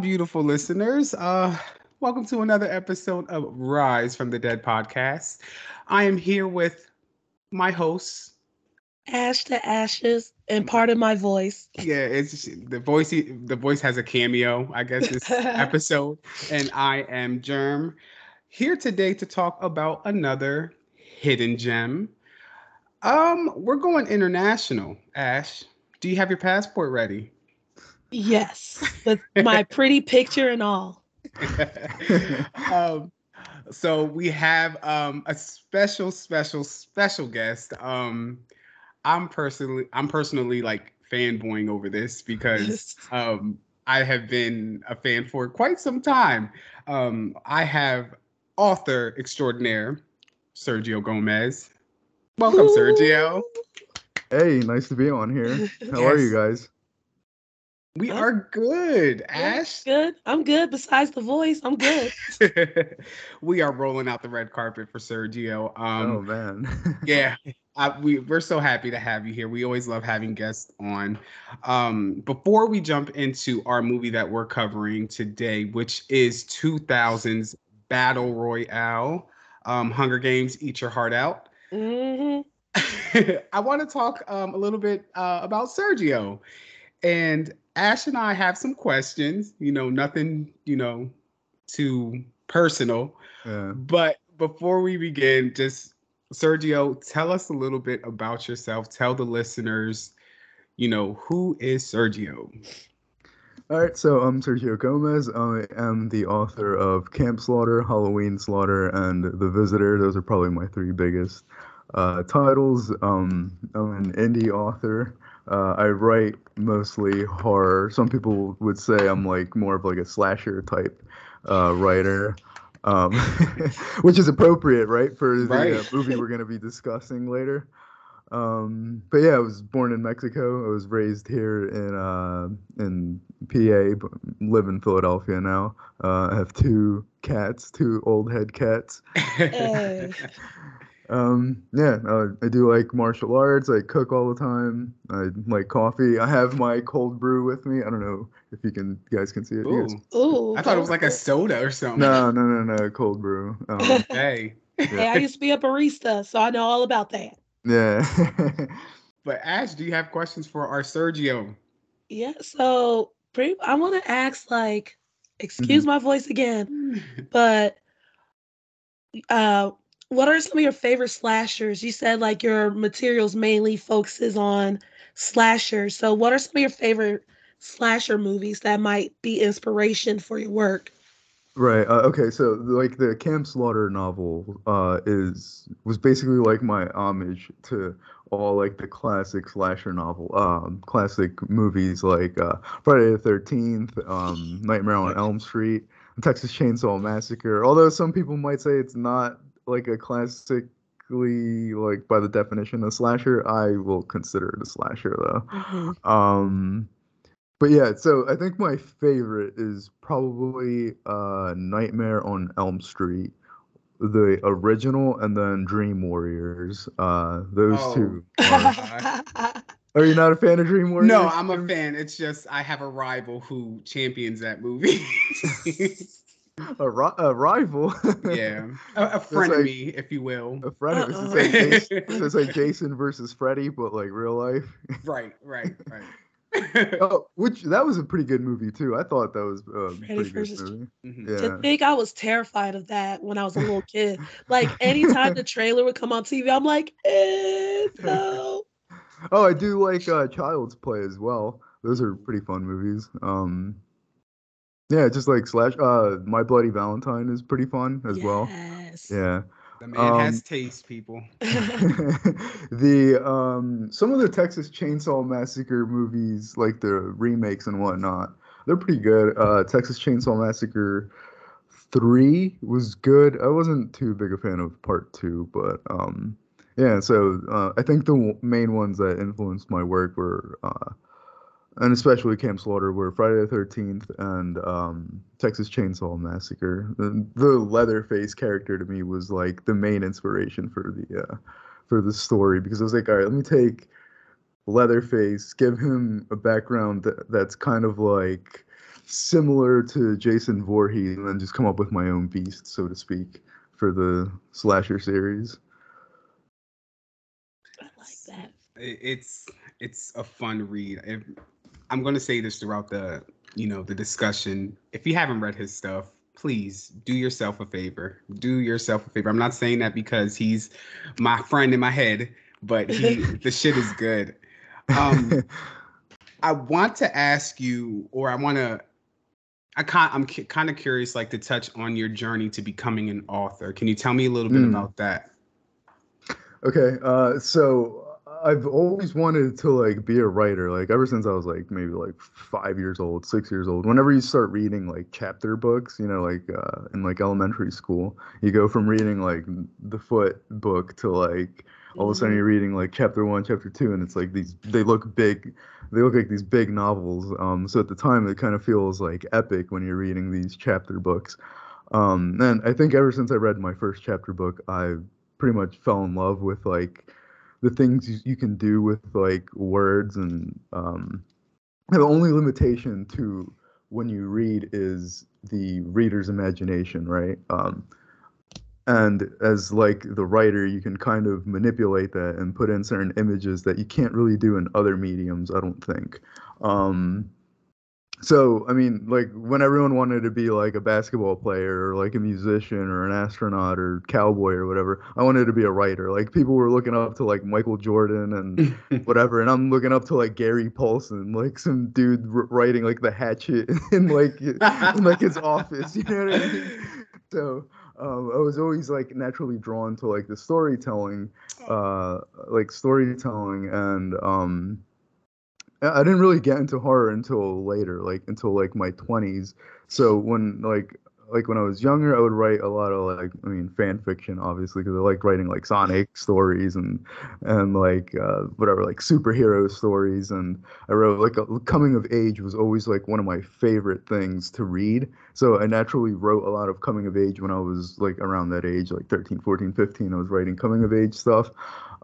Beautiful listeners. Uh, welcome to another episode of Rise from the Dead podcast. I am here with my hosts. Ash to ashes and part of my voice. Yeah, it's the voice. The voice has a cameo, I guess, this episode. And I am Germ here today to talk about another hidden gem. Um, we're going international. Ash, do you have your passport ready? Yes, with my pretty picture and all. um, so we have um, a special, special, special guest. Um, I'm personally, I'm personally like fanboying over this because um, I have been a fan for quite some time. Um, I have author extraordinaire Sergio Gomez. Welcome, Ooh. Sergio. Hey, nice to be on here. How yes. are you guys? We are good, Ash. Good. I'm good. Besides the voice, I'm good. we are rolling out the red carpet for Sergio. Um, oh man. yeah, I, we we're so happy to have you here. We always love having guests on. Um, before we jump into our movie that we're covering today, which is 2000's Battle Royale, um, Hunger Games: Eat Your Heart Out. Mm-hmm. I want to talk um, a little bit uh, about Sergio. And Ash and I have some questions, you know, nothing, you know, too personal. Yeah. But before we begin, just Sergio, tell us a little bit about yourself. Tell the listeners, you know, who is Sergio? All right, so I'm Sergio Gomez. I am the author of Camp Slaughter, Halloween Slaughter, and The Visitor. Those are probably my three biggest uh, titles. Um, I'm an indie author. Uh, I write mostly horror. Some people would say I'm like more of like a slasher type uh, writer, um, which is appropriate, right, for the right. Uh, movie we're going to be discussing later. Um, but yeah, I was born in Mexico. I was raised here in uh, in PA, but live in Philadelphia now. Uh, I have two cats, two old head cats. Hey. Um, yeah, uh, I do like martial arts. I cook all the time. I like coffee. I have my cold brew with me. I don't know if you can, you guys can see it. Ooh. Ooh I thought it was like a soda or something. No, no, no, no, cold brew. Um, hey. Yeah. Hey, I used to be a barista, so I know all about that. Yeah. but Ash, do you have questions for our Sergio? Yeah. So I want to ask, like, excuse mm-hmm. my voice again, but uh what are some of your favorite slashers? You said like your materials mainly focuses on slashers. So what are some of your favorite slasher movies that might be inspiration for your work? Right. Uh, okay. So like the Camp Slaughter novel uh, is was basically like my homage to all like the classic slasher novel, um, classic movies like uh, Friday the Thirteenth, um, Nightmare on Elm Street, Texas Chainsaw Massacre. Although some people might say it's not like a classically like by the definition a slasher, I will consider it a slasher though. Mm-hmm. Um but yeah, so I think my favorite is probably uh Nightmare on Elm Street the original and then Dream Warriors. Uh, those oh, two. Are, are, you not a fan of Dream Warriors? No, I'm a fan. It's just I have a rival who champions that movie. a, ri- a rival. yeah, a, a friend like, of me, if you will. A friend of it's, like Jason, it's like Jason versus Freddy, but like real life. right, right, right. oh, which that was a pretty good movie too. I thought that was a pretty versus, good movie. Mm-hmm. Yeah. To think I was terrified of that when I was a little kid. Like anytime the trailer would come on TV, I'm like, eh, no. oh, I do like uh, Child's Play as well. Those are pretty fun movies. Um, yeah, just like slash. Uh, My Bloody Valentine is pretty fun as yes. well. Yeah. The man um, has taste, people. the um, some of the Texas Chainsaw Massacre movies, like the remakes and whatnot, they're pretty good. Uh, Texas Chainsaw Massacre three was good. I wasn't too big a fan of part two, but um, yeah. So uh, I think the main ones that influenced my work were uh, and especially Camp Slaughter were Friday the Thirteenth and um, Texas Chainsaw Massacre. The, the, Leatherface character to me was like the main inspiration for the uh, for the story because I was like, all right, let me take Leatherface, give him a background that, that's kind of like similar to Jason Voorhees and then just come up with my own beast, so to speak, for the slasher series. I like that. It's it's a fun read. If, I'm going to say this throughout the you know the discussion. If you haven't read his stuff, please do yourself a favor. Do yourself a favor. I'm not saying that because he's my friend in my head, but he the shit is good. Um, I want to ask you, or I want to. I kind, I'm kind of curious, like to touch on your journey to becoming an author. Can you tell me a little bit Mm. about that? Okay, uh, so I've always wanted to like be a writer, like ever since I was like maybe like five years old, six years old. Whenever you start reading like chapter books, you know, like uh, in like elementary school, you go from reading like the foot book to like all of a sudden Mhm. you're reading like chapter one, chapter two, and it's like these they look big, they look like these big novels. Um, so at the time it kind of feels like epic when you're reading these chapter books. Um, and I think ever since I read my first chapter book, I pretty much fell in love with like the things you, you can do with like words and um, the only limitation to when you read is the reader's imagination, right? Um, and as like the writer, you can kind of manipulate that and put in certain images that you can't really do in other mediums. I don't think. Um, so I mean, like when everyone wanted to be like a basketball player or like a musician or an astronaut or cowboy or whatever, I wanted to be a writer. Like people were looking up to like Michael Jordan and whatever, and I'm looking up to like Gary Paulsen, like some dude writing like the Hatchet in like in like his office. You know what I mean? So um, I was always like naturally drawn to like the storytelling, uh, like storytelling, and um, I didn't really get into horror until later, like until like my twenties. So when like like when I was younger, I would write a lot of like I mean fan fiction, obviously, because I liked writing like Sonic stories and and like uh, whatever like superhero stories. And I wrote like a, coming of age was always like one of my favorite things to read. So I naturally wrote a lot of coming of age when I was like around that age, like 13, 14, 15. I was writing coming of age stuff.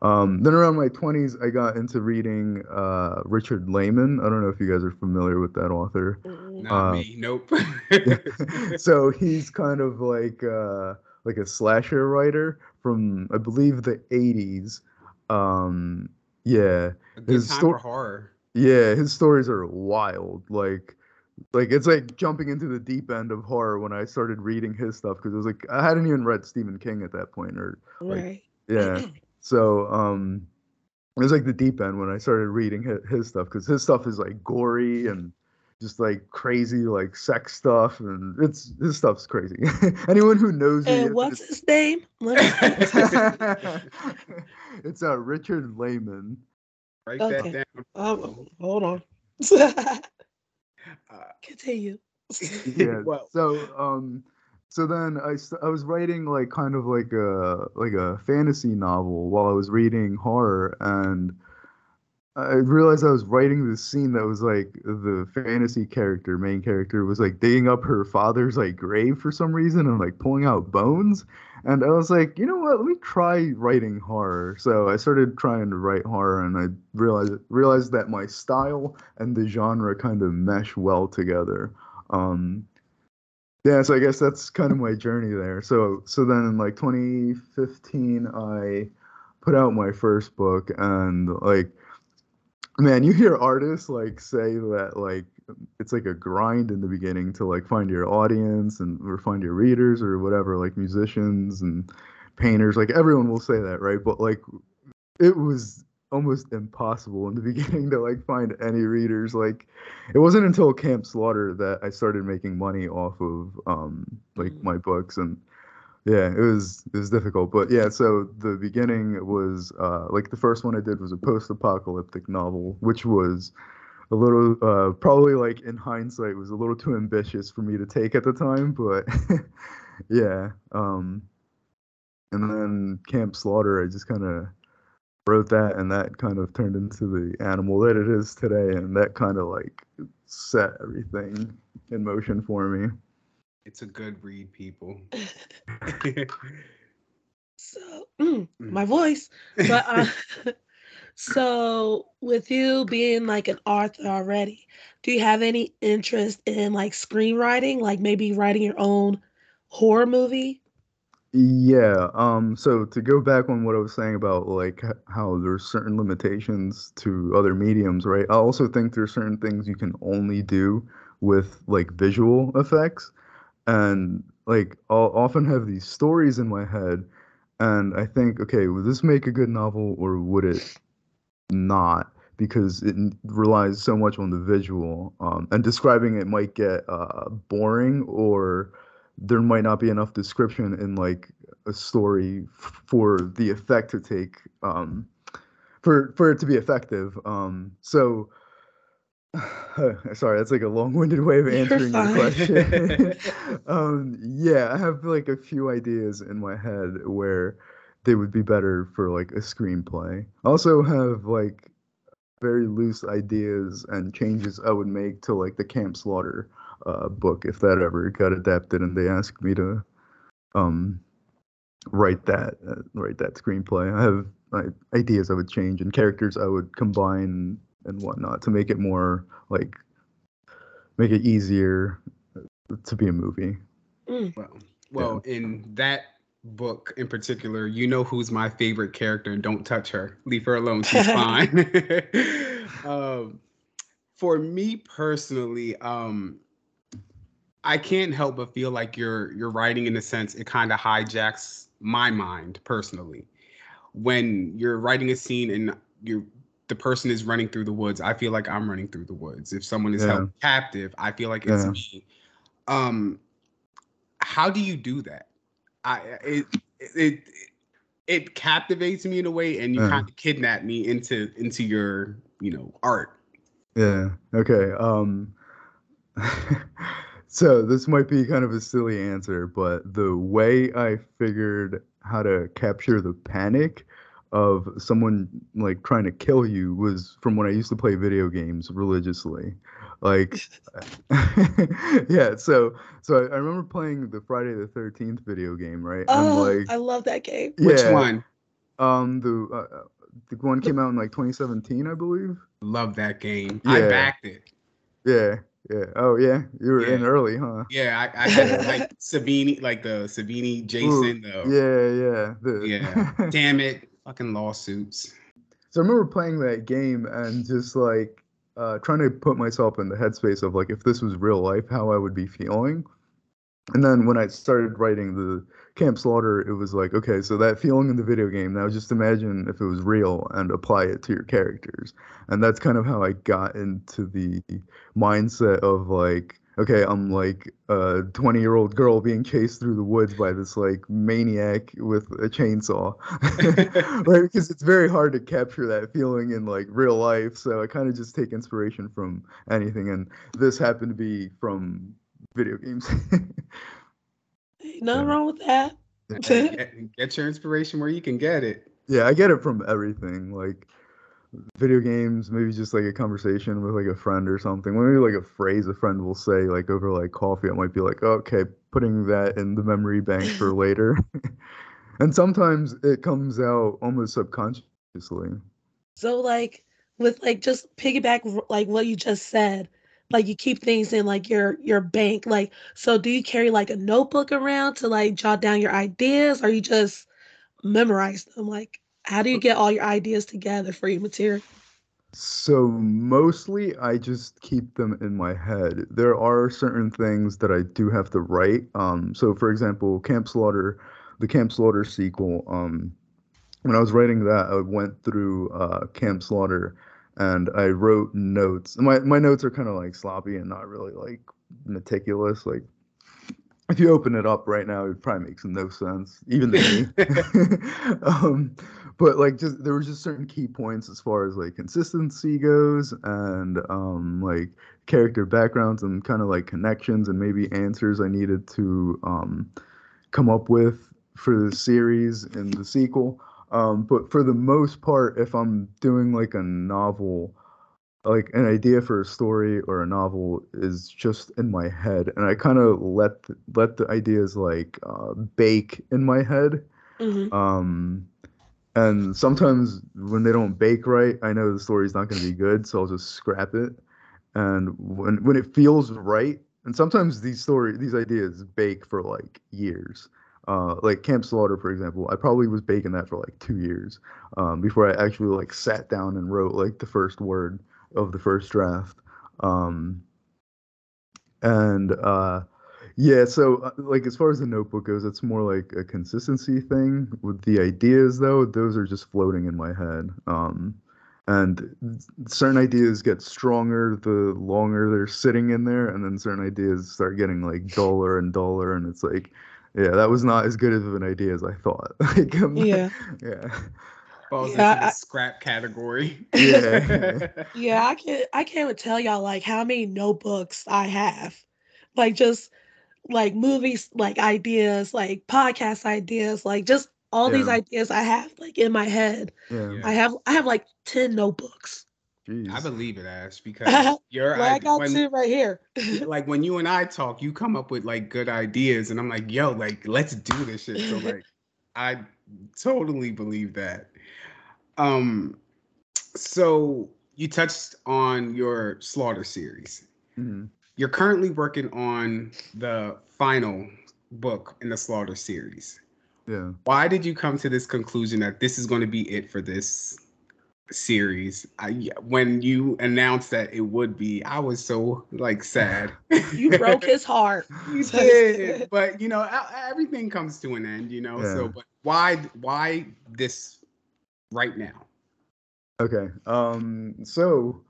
Um, then around my 20s, I got into reading uh, Richard Laymon. I don't know if you guys are familiar with that author. Not Uh, me. Nope. so he's kind of like uh, like a slasher writer from I believe the 80s. Um, yeah, a good his time sto- for horror. yeah, his stories are wild. Like, like it's like jumping into the deep end of horror when I started reading his stuff because it was like I hadn't even read Stephen King at that point, or like, Right. yeah. So um, it was like the deep end when I started reading his, his stuff because his stuff is like gory and just like crazy like sex stuff and it's his stuff's crazy. Anyone who knows me, And what's his name? Let it's uh Richard Laymon. Write Okay. that down. oh, hold on. Uh, Continue. yeah. Well- so um so then I I was writing like kind of like a like a fantasy novel while I was reading horror and I realized I was writing this scene that was like the fantasy character, main character, was like digging up her father's like grave for some reason and like pulling out bones. And I was like, you know what? Let me try writing horror. So I started trying to write horror, and I realized realized that my style and the genre kind of mesh well together. Um, yeah, so I guess that's kind of my journey there. So so then in like 2015, I put out my first book, and like man you hear artists like say that like it's like a grind in the beginning to like find your audience and or find your readers or whatever like musicians and painters like everyone will say that right but like it was almost impossible in the beginning to like find any readers like it wasn't until camp slaughter that i started making money off of um like Mm. my books and yeah it was it was difficult but yeah so the beginning was uh like the first one i did was a post-apocalyptic novel which was a little uh probably like in hindsight was a little too ambitious for me to take at the time but yeah um and then camp slaughter i just kind of wrote that and that kind of turned into the animal that it is today and that kind of like set everything in motion for me it's a good read, people. So, mm, my voice. But uh, So, with you being like an author already, do you have any interest in like screenwriting, like maybe writing your own horror movie? Yeah, um, so to go back on what I was saying about like how there's certain limitations to other mediums, right? I also think there's certain things you can only do with like visual effects. And like I'll often have these stories in my head, and I think, okay, would this make a good novel or would it not? Because it relies so much on the visual, um, and describing it might get uh, boring or there might not be enough description in like a story f- for the effect to take um for for it to be effective. Um so sorry that's like a long-winded way of answering your question. Um yeah i have like a few ideas in my head where they would be better for like a screenplay. I also have like very loose ideas and changes I would make to like the Camp Slaughter uh, book if that ever got adapted and they asked me to um write that uh, write that screenplay. I have like, ideas I would change and characters I would combine and whatnot to make it more like make it easier to be a movie. Well, well, in that book in particular, you know who's my favorite character, and don't touch her. Leave her alone. She's fine. um, for me personally, um, I can't help but feel like your your writing, in a sense, it kind of hijacks my mind personally. When you're writing a scene and you the person is running through the woods, I feel like I'm running through the woods. If someone is Yeah. held captive, I feel like it's Yeah. me. Um, how do you do that? I it it it captivates me in a way, and you Yeah. kind of kidnap me into into your you know art. Yeah. Okay. Um so this might be kind of a silly answer, but the way I figured how to capture the panic of someone like trying to kill you was from when I used to play video games religiously. Like yeah, so so I, I remember playing the Friday the 13th video game, right? And Oh, like I love that game. Which one? Um the uh, uh, the one came out in like 2017, I believe. Love that game. I backed it. Yeah, yeah. Oh, yeah. You were in early, huh? Yeah, I, I had like Savini, like the Savini, Jason. The, Yeah, yeah. The, Yeah. Damn it, fucking lawsuits. so I remember playing that game and just like uh, trying to put myself in the headspace of like if this was real life, how I would be feeling. And then when I started writing the Camp Slaughter, it was like, okay, so that feeling in the video game, now just imagine if it was real and apply it to your characters. And that's kind of how I got into the mindset of like, okay, I'm like a 20 year old girl being chased through the woods by this like maniac with a chainsaw. right? Because it's very hard to capture that feeling in like real life. So I kind of just take inspiration from anything. And this happened to be from video games. Ain't nothing Yeah. wrong with that. get, get your inspiration where you can get it. yeah, I get it from everything. Like video games, maybe just like a conversation with like a friend or something. Maybe like a phrase a friend will say like over like coffee. I might be like, oh, okay, putting that in the memory bank for later. and sometimes it comes out almost subconsciously. So like with like just piggyback like what you just said, like you keep things in like your your bank. Like so do you carry like a notebook around to like jot down your ideas or you just memorize them? Like how do you get all your ideas together for your material? So mostly I just keep them in my head. There are certain things that I do have to write. Um, so for example, Camp Slaughter, the Camp Slaughter sequel, um, when I was writing that, I went through uh, Camp Slaughter and I wrote notes. My my notes are kind of like sloppy and not really like meticulous. Like if you open it up right now, it probably makes no sense, even to me. um, but like, just there were just certain key points as far as like consistency goes, and um, like character backgrounds and kind of like connections and maybe answers I needed to um, come up with for the series and the sequel. Um, but for the most part, if I'm doing like a novel, like an idea for a story or a novel is just in my head, and I kind of let th- let the ideas like uh, bake in my head. Mhm. Um, and sometimes when they don't bake right, I know the story's not going to be good, so I'll just scrap it. And when when it feels right, and sometimes these story these ideas bake for like years. Uh, like Camp Slaughter, for example, I probably was baking that for like two years um, before I actually like sat down and wrote like the first word of the first draft. Um, and uh, yeah, so uh, like as far as the notebook goes, it's more like a consistency thing. With the ideas though, those are just floating in my head. Um, and certain ideas get stronger the longer they're sitting in there, and then certain ideas start getting like duller and duller, and it's like, yeah, that was not as good of an idea as I thought. like, um, Yeah. yeah, Falls Yeah, into the I- scrap category. Yeah. Yeah, I can't. I can't even tell y'all like how many notebooks I have. Like just like movies, like ideas, like podcast ideas, like just all these ideas I have like in my head. yeah. Yeah. I have I have like 10 notebooks. Jeez. I believe it, Ash, because you're Like I I, got when, 10 right here. like when you and I talk, you come up with like good ideas, and I'm like, yo, like let's do this shit. So like, I totally believe that. Um, so you touched on your slaughter series. Mhm. You're currently working on the final book in the slaughter series. Yeah. Why did you come to this conclusion that this is going to be it for this series? I, when you announced that it would be, I was so like sad. You broke his heart. You did, but you know everything comes to an end, you know. So, but why, why this right now? Okay. Um. So,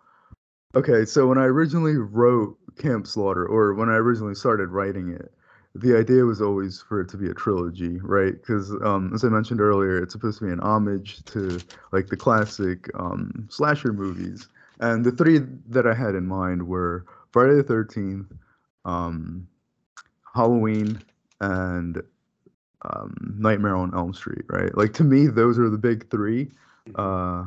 okay. So when I originally wrote Camp Slaughter, or when I originally started writing it, the idea was always for it to be a trilogy, right? Because, um, as I mentioned earlier, it's supposed to be an homage to like the classic um, slasher movies, and the three that I had in mind were Friday the Thirteenth, um, Halloween, and um, Nightmare on Elm Street, right? Like to me, those are the big three. Uh,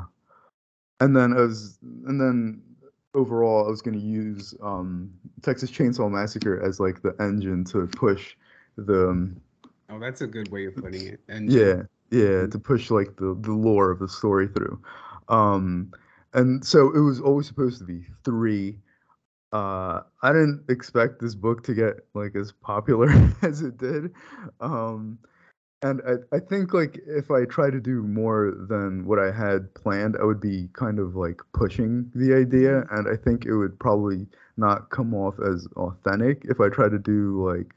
and then as and then overall, I was going to use um, Texas Chainsaw Massacre as like the engine to push the um, Oh, that's a good way of putting it. And yeah yeah to push like the the lore of the story through. Um, and so it was always supposed to be three. Uh, I didn't expect this book to get like as popular as it did. Um, and I, I think like if I try to do more than what I had planned, I would be kind of like pushing the idea, and I think it would probably not come off as authentic if I try to do like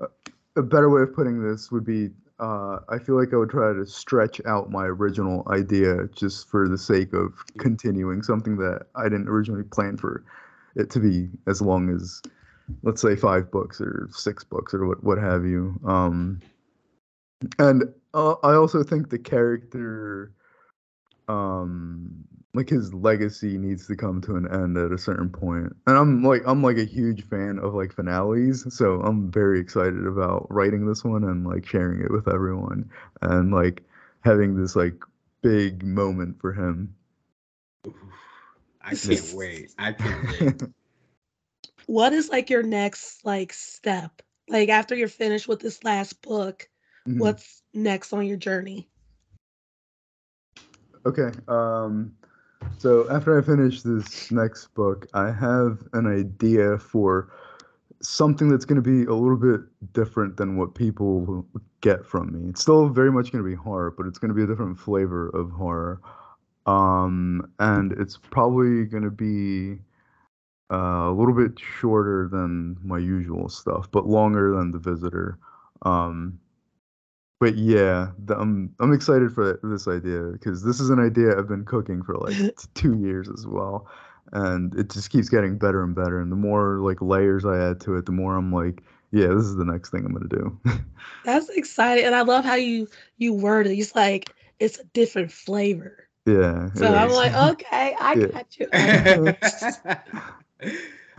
a, a better way of putting this would be uh, I feel like I would try to stretch out my original idea just for the sake of continuing something that I didn't originally plan for it to be as long as let's say five books or six books or what what have you. Um, and uh, I also think the character, um, like his legacy needs to come to an end at a certain point. And I'm like I'm like a huge fan of like finales, so I'm very excited about writing this one and like sharing it with everyone and like having this like big moment for him. Oof, I can't wait. I can't wait. What is like your next like step? Like after you're finished with this last book, Mhm. what's next on your journey? Okay. Um, so after I finish this next book, I have an idea for something that's going to be a little bit different than what people get from me. It's still very much going to be horror, but it's going to be a different flavor of horror. Um, and it's probably going to be uh, a little bit shorter than my usual stuff, but longer than The Visitor. Um, but yeah, the, I'm I'm excited for this idea because this is an idea I've been cooking for like two years as well, and it just keeps getting better and better. And the more like layers I add to it, the more I'm like, yeah, this is the next thing I'm gonna do. That's exciting. And I love how you you word it. It's like it's a different flavor. yeah. So I'm is. like, okay, I Yeah. got you.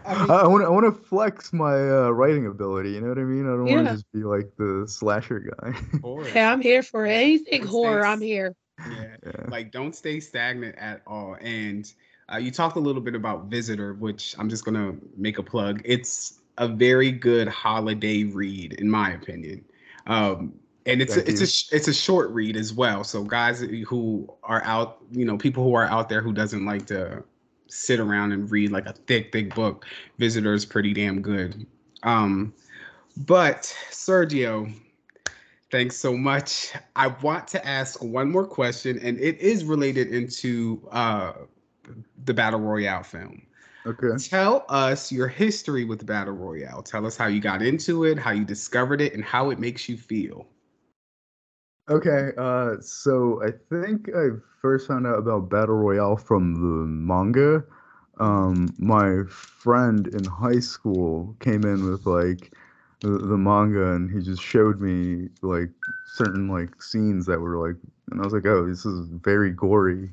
I got. I mean, I want to I want to flex my uh, writing ability. You know what I mean? I don't want to just be like the slasher guy. horror. Hey, I'm here for it. anything It's horror. nice. I'm here. yeah. yeah. like don't stay stagnant at all and uh, you talked a little bit about visitor which i'm just gonna make a plug it's a very good holiday read in my opinion um, and it's Thank a, it's a it's a short read as well. So guys who are out, you know, people who are out there who doesn't like to sit around and read like a thick thick book, Visitor is pretty damn good. Um, but Sergio, thanks so much. I want to ask one more question, and it is related into uh, the battle royale film. Okay. Tell us your history with battle royale. Tell us how you got into it, how you discovered it, and how it makes you feel. Okay, uh, so I think I first found out about Battle Royale from the manga. Um, my friend in high school came in with like the, the manga and he just showed me like certain like scenes that were like and I was like, oh, this is very gory.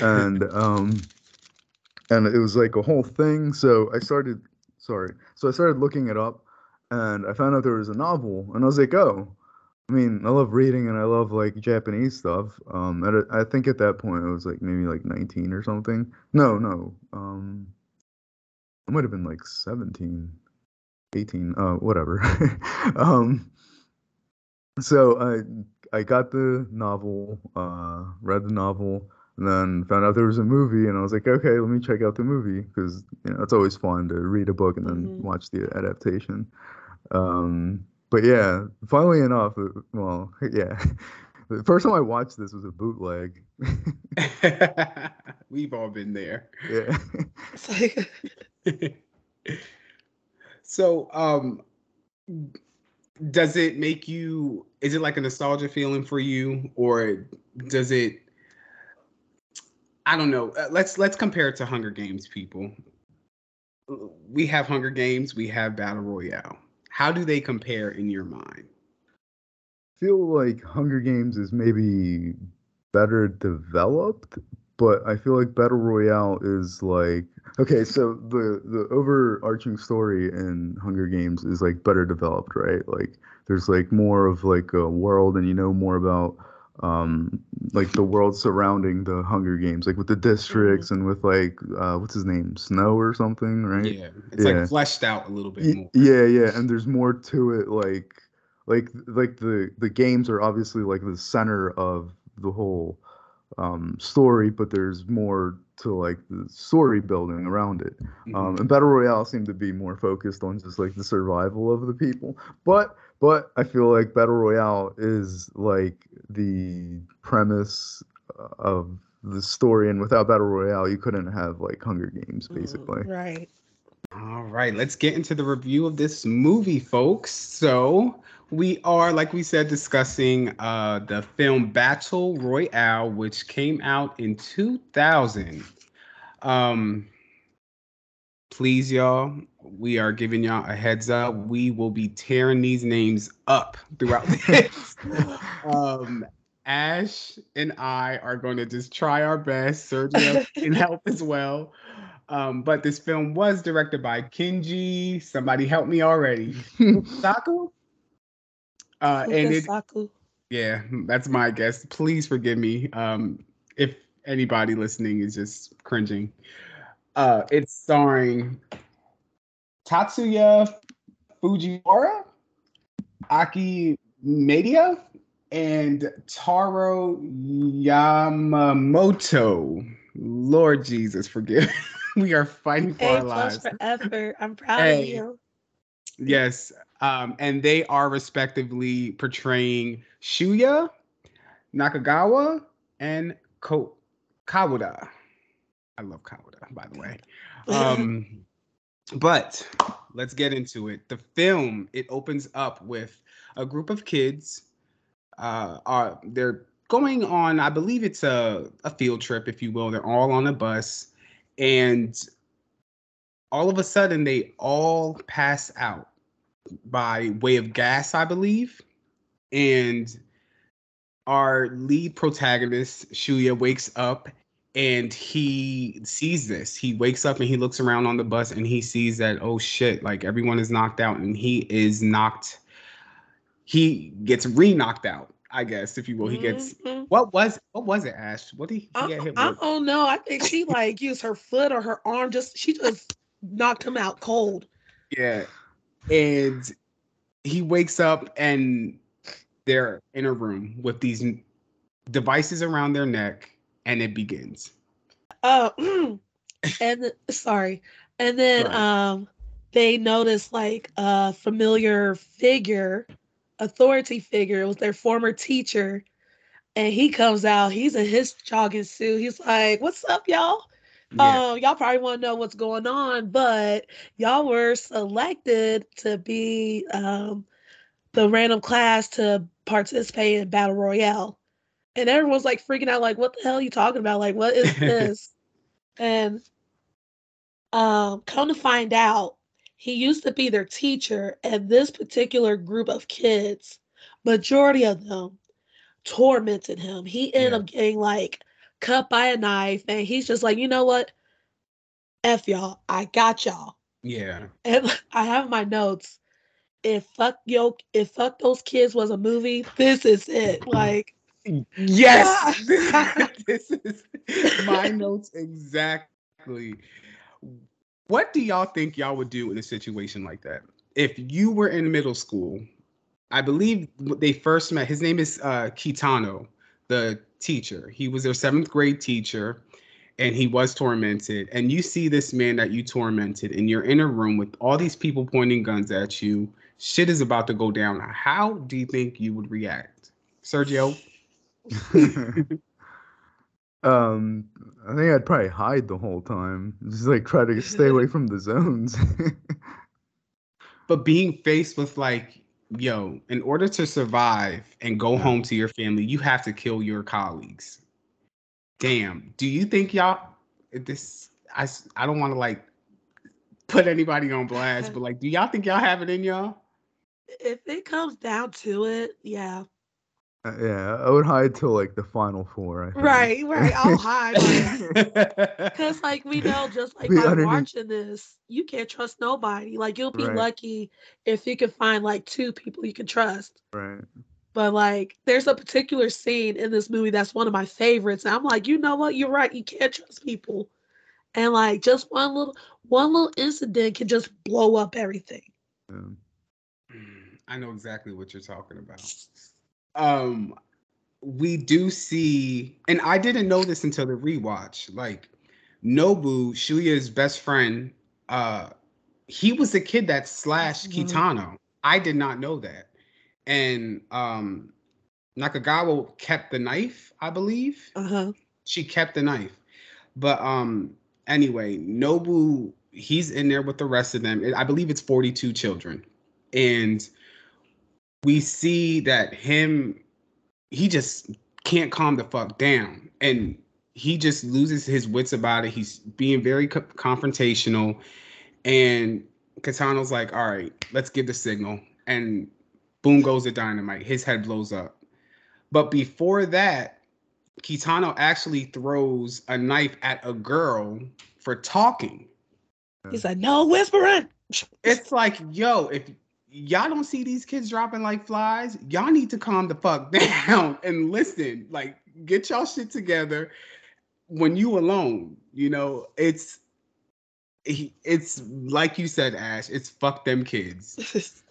And um and it was like a whole thing. So I started sorry. So I started looking it up and I found out there was a novel and I was like, oh, I mean, I love reading and I love like Japanese stuff. Um, at a, I think at that point I was like maybe like 19 or something. No, no. Um, I might have been like 17, 18, uh, whatever. um, so I I got the novel, uh, read the novel, and then found out there was a movie, and I was like, okay, let me check out the movie because you know it's always fun to read a book and then Mhm. watch the adaptation. Um, but yeah, funnily enough, uh, well, yeah, the first time I watched this was a bootleg. We've all been there. yeah. It's like so, um, does it make you? Is it like a nostalgia feeling for you, or does it? I don't know. Uh, Let's let's compare it to Hunger Games, people. We have Hunger Games. We have Battle Royale. How do they compare in your mind? I feel like Hunger Games is maybe better developed, but I feel like Battle Royale is like okay, so the the overarching story in Hunger Games is like better developed, right? Like there's like more of like a world and you know more about um like the world surrounding the Hunger Games, like with the districts and with like uh what's his name? Snow or something, right? Yeah, it's Yeah. like fleshed out a little bit more. Yeah, yeah, and there's more to it. Like, like, like the the games are obviously like the center of the whole um, story, but there's more to like the story building around it. Um, Mhm. and Battle Royale seemed to be more focused on just like the survival of the people. But but I feel like Battle Royale is like the premise uh, of the story, and without Battle Royale, you couldn't have like Hunger Games, basically. right. All right, let's get into the review of this movie, folks. So we are, like we said, discussing uh, the film Battle Royale, which came out in 2000. Um, please, y'all, we are giving y'all a heads up. We will be tearing these names up throughout this. um, Ash and I are going to just try our best. Sergio can help as well. Um, but this film was directed by Kenji. Somebody help me already. Saku? Uh, and it, yeah, that's my guess. Please forgive me um, if anybody listening is just cringing. Uh, it's starring Tatsuya Fujiwara, Aki Maeda, and Taro Yamamoto. Lord Jesus, forgive. we are fighting for A our lives. for effort. I'm proud Hey. of you. Yes. Um, and they are respectively portraying Shuya, Nakagawa, and Ko- Kawada. I love Kawada, by the way. Um, but let's get into it. The film it opens up with a group of kids. Uh, are they're going on? I believe it's a a field trip, if you will. They're all on a bus, and all of a sudden they all pass out by way of gas, I believe. And our lead protagonist, Shuya, wakes up and he sees this. He wakes up and he looks around on the bus and he sees that, oh shit, like everyone is knocked out and he is knocked. He gets re knocked out, I guess, if you will. He gets. Mhm. What was what was it, Ash? What did he, he I, get hit I with? don't know. I think she like used her foot or her arm. Just she just knocked him out cold. Yeah. And he wakes up and they're in a room with these devices around their neck, and it begins. Oh, and sorry, and then um, they notice like a familiar figure, authority figure. It was their former teacher, and he comes out. He's in his jogging suit. He's like, "What's up, y'all?" Yeah. Um, y'all probably want to know what's going on, but y'all were selected to be um, the random class to participate in battle royale, and everyone's like freaking out, like, "What the hell are you talking about? Like, what is this?" and um, come to find out, he used to be their teacher, and this particular group of kids, majority of them, tormented him. He ended yeah. up getting like cut by a knife, and he's just like, you know what? F y'all, I got y'all. Yeah. And I have my notes. If fuck yo, if fuck those kids was a movie, this is it. Like, yes, this is my notes exactly. What do y'all think y'all would do in a situation like that? If you were in middle school, I believe they first met. His name is uh, Kitano, the teacher. He was their seventh grade teacher, and he was tormented. And you see this man that you tormented, and you're in a room with all these people pointing guns at you. Shit is about to go down. How do you think you would react, Sergio? Um, I think I'd probably hide the whole time. Just like try to stay away from the zones. but being faced with like, yo, in order to survive and go home to your family, you have to kill your colleagues. Damn. Do you think y'all this I I don't want to like put anybody on blast, but like do y'all think y'all have it in y'all? If it comes down to it, yeah. Uh, yeah, I would hide till like the final four. Right, right. I'll hide because, like, we know just like by underneath. watching this, you can't trust nobody. Like, you'll be right. lucky if you can find like two people you can trust. Right. But like, there's a particular scene in this movie that's one of my favorites. And I'm like, you know what? You're right. You can't trust people, and like, just one little one little incident can just blow up everything. Yeah. I know exactly what you're talking about um we do see and I didn't know this until the rewatch. Like Nobu, Shuya's best friend, uh he was the kid that slashed mm-hmm. Kitano. I did not know that. And um Nakagawa kept the knife, I believe. Uh-huh. She kept the knife. But um anyway, Nobu, he's in there with the rest of them. I believe it's 42 children. And we see that him he just can't calm the fuck down. And he just loses his wits about it. He's being very co- confrontational. And Kitano's like all right let's give the signal. And boom goes the dynamite. His head blows up. But before that kitano actually throws a knife at a girl for talking. He's like no whispering. It's like yo if y'all don't see these kids dropping like flies. Y'all need to calm the fuck down and listen. Like, get y'all shit together when you alone. You know, it's it's like you said, Ash. It's fuck them kids.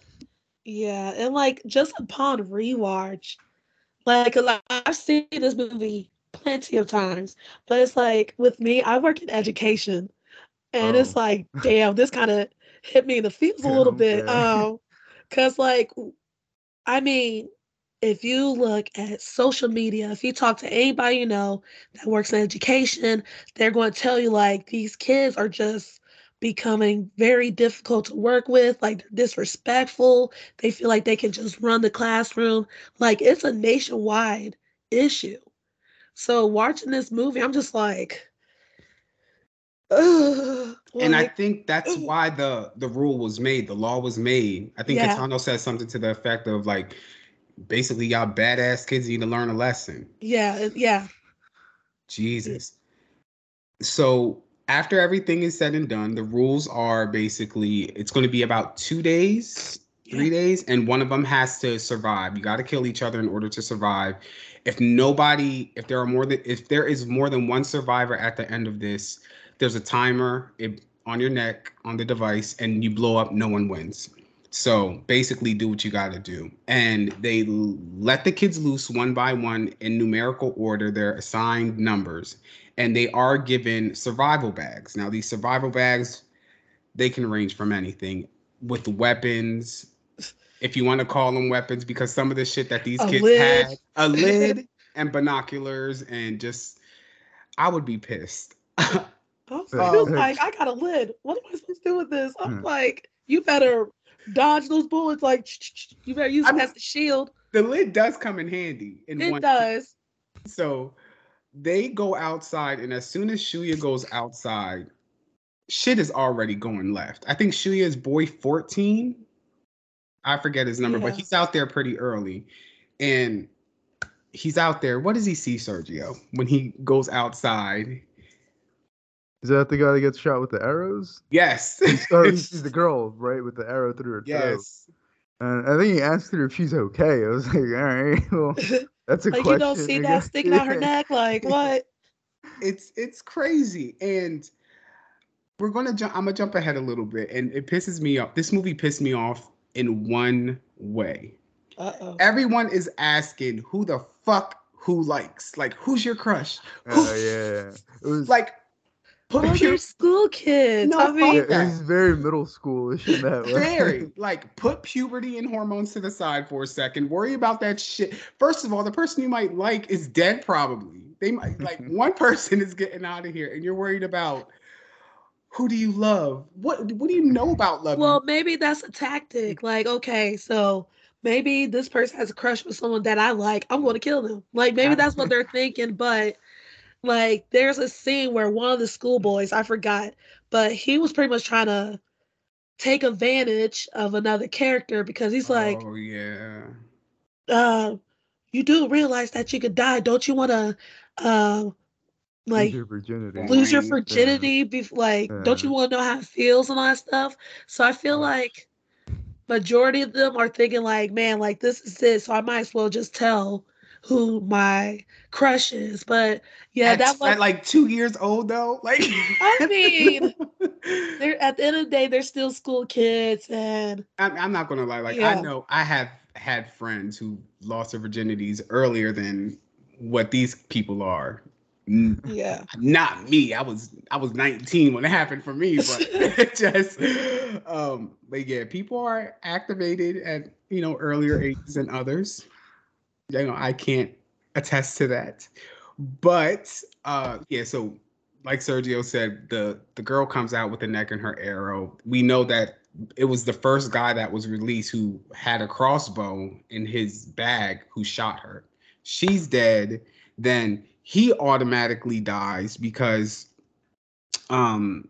yeah, and like just upon rewatch, like I've seen this movie plenty of times, but it's like with me, I work in education, and oh. it's like, damn, this kind of hit me in the feels a little bit. Um, Cause like, I mean, if you look at social media, if you talk to anybody you know that works in education, they're going to tell you like these kids are just becoming very difficult to work with, like they're disrespectful. They feel like they can just run the classroom. Like it's a nationwide issue. So watching this movie, I'm just like, and I think that's why the the rule was made, the law was made. I think yeah. Said something to the effect of like, basically, y'all badass kids need to learn a lesson. Yeah, uh, yeah. Jesus. So after everything is said and done, the rules are basically it's going to be about two days, three yeah. days, and one of them has to survive. You got to kill each other in order to survive. If nobody, if there are more than if there is more than one survivor at the end of this, there's a timer it, on your neck on the device, and you blow up. No one wins. So basically, do what you got to do. And they let the kids loose one by one in numerical order, their assigned numbers. And they are given survival bags. Now, these survival bags, they can range from anything with weapons, if you want to call them weapons, because some of the shit that these A kids lid. had, a lid and binoculars, and just, I would be pissed. I was like, I got a lid. What am I supposed to do with this? I'm Hmm. like, you better dodge those bullets. Like, you better use I'm- it as a shield. the lid does come in handy. In It one does. So they go outside, and as soon as Shuya goes outside, shit is already going left. I think Shuya is boy 14. I forget his number, but he's out there pretty early. And he's out there. What does he see, Sergio, when he goes outside? Is that the guy that gets shot with the arrows? Yes. Oh, he sees the girl right with the arrow through her throat. yes. And I think he asked her if she's okay. I was like, all right, well, that's a like, question. you don't see that sticking out her neck. Like, what? It's it's crazy. And we're gonna jump I'm gonna jump ahead a little bit. And it pisses me off. This movie pissed me off in one way. Uh oh. everyone is asking who the fuck who likes like who's your crush Oh yeah, it was like put Well, school kids. No, I mean, yeah, that. very middle schoolish in that way. very like put puberty and hormones to the side for a second worry about that shit first of all the person you might like is dead probably they might like one person is getting out of here and you're worried about who do you love what what do you know about love well, maybe that's a tactic. Like, okay, so maybe this person has a crush with someone that I like. I'm going to kill them. Like, maybe that's what they're thinking. But like, there's a scene where one of the schoolboys, I forgot, but he was pretty much trying to take advantage of another character because he's like, oh yeah uh, you do realize that you could die. Don't you want to, uh, Lose like, your virginity. lose your Right. virginity bef- like don't you want to know how it feels and all that stuff so i feel Right. like majority of them are thinking like man like this is it so i might as well just tell who my crush is but yeah at, that was at like two years old though like I mean, they're at the end of the day they're still school kids and I'm, I'm not gonna lie. Like Yeah. I know I have had friends who lost their virginities earlier than what these people are. Yeah Not me. I was I was 19 when it happened for me, but it just um but yeah, people are activated at you know earlier ages than others. You know, I can't attest to that. But uh yeah, so like Sergio said, the the girl comes out with the neck and her arrow. We know that it was the first guy that was released who had a crossbow in his bag who shot her. She's dead. Then he automatically dies because um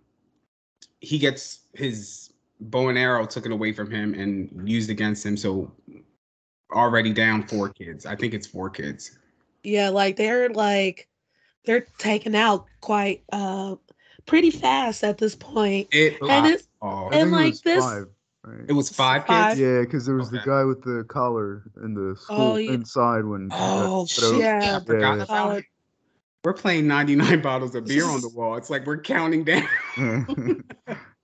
he gets his bow and arrow taken away from him and used against him. So already down four kids. I think it's four kids. yeah like they're like they're taken out quite uh pretty fast at this point It And and it's oh, and like it was this- five, right? it was five Five. kids. Yeah, because there was the guy with the collar in the school Oh, yeah. inside when. Oh thrown. shit! Yeah. I forgot Yeah. about it. We're playing 99 bottles of beer on the wall. It's like we're counting down.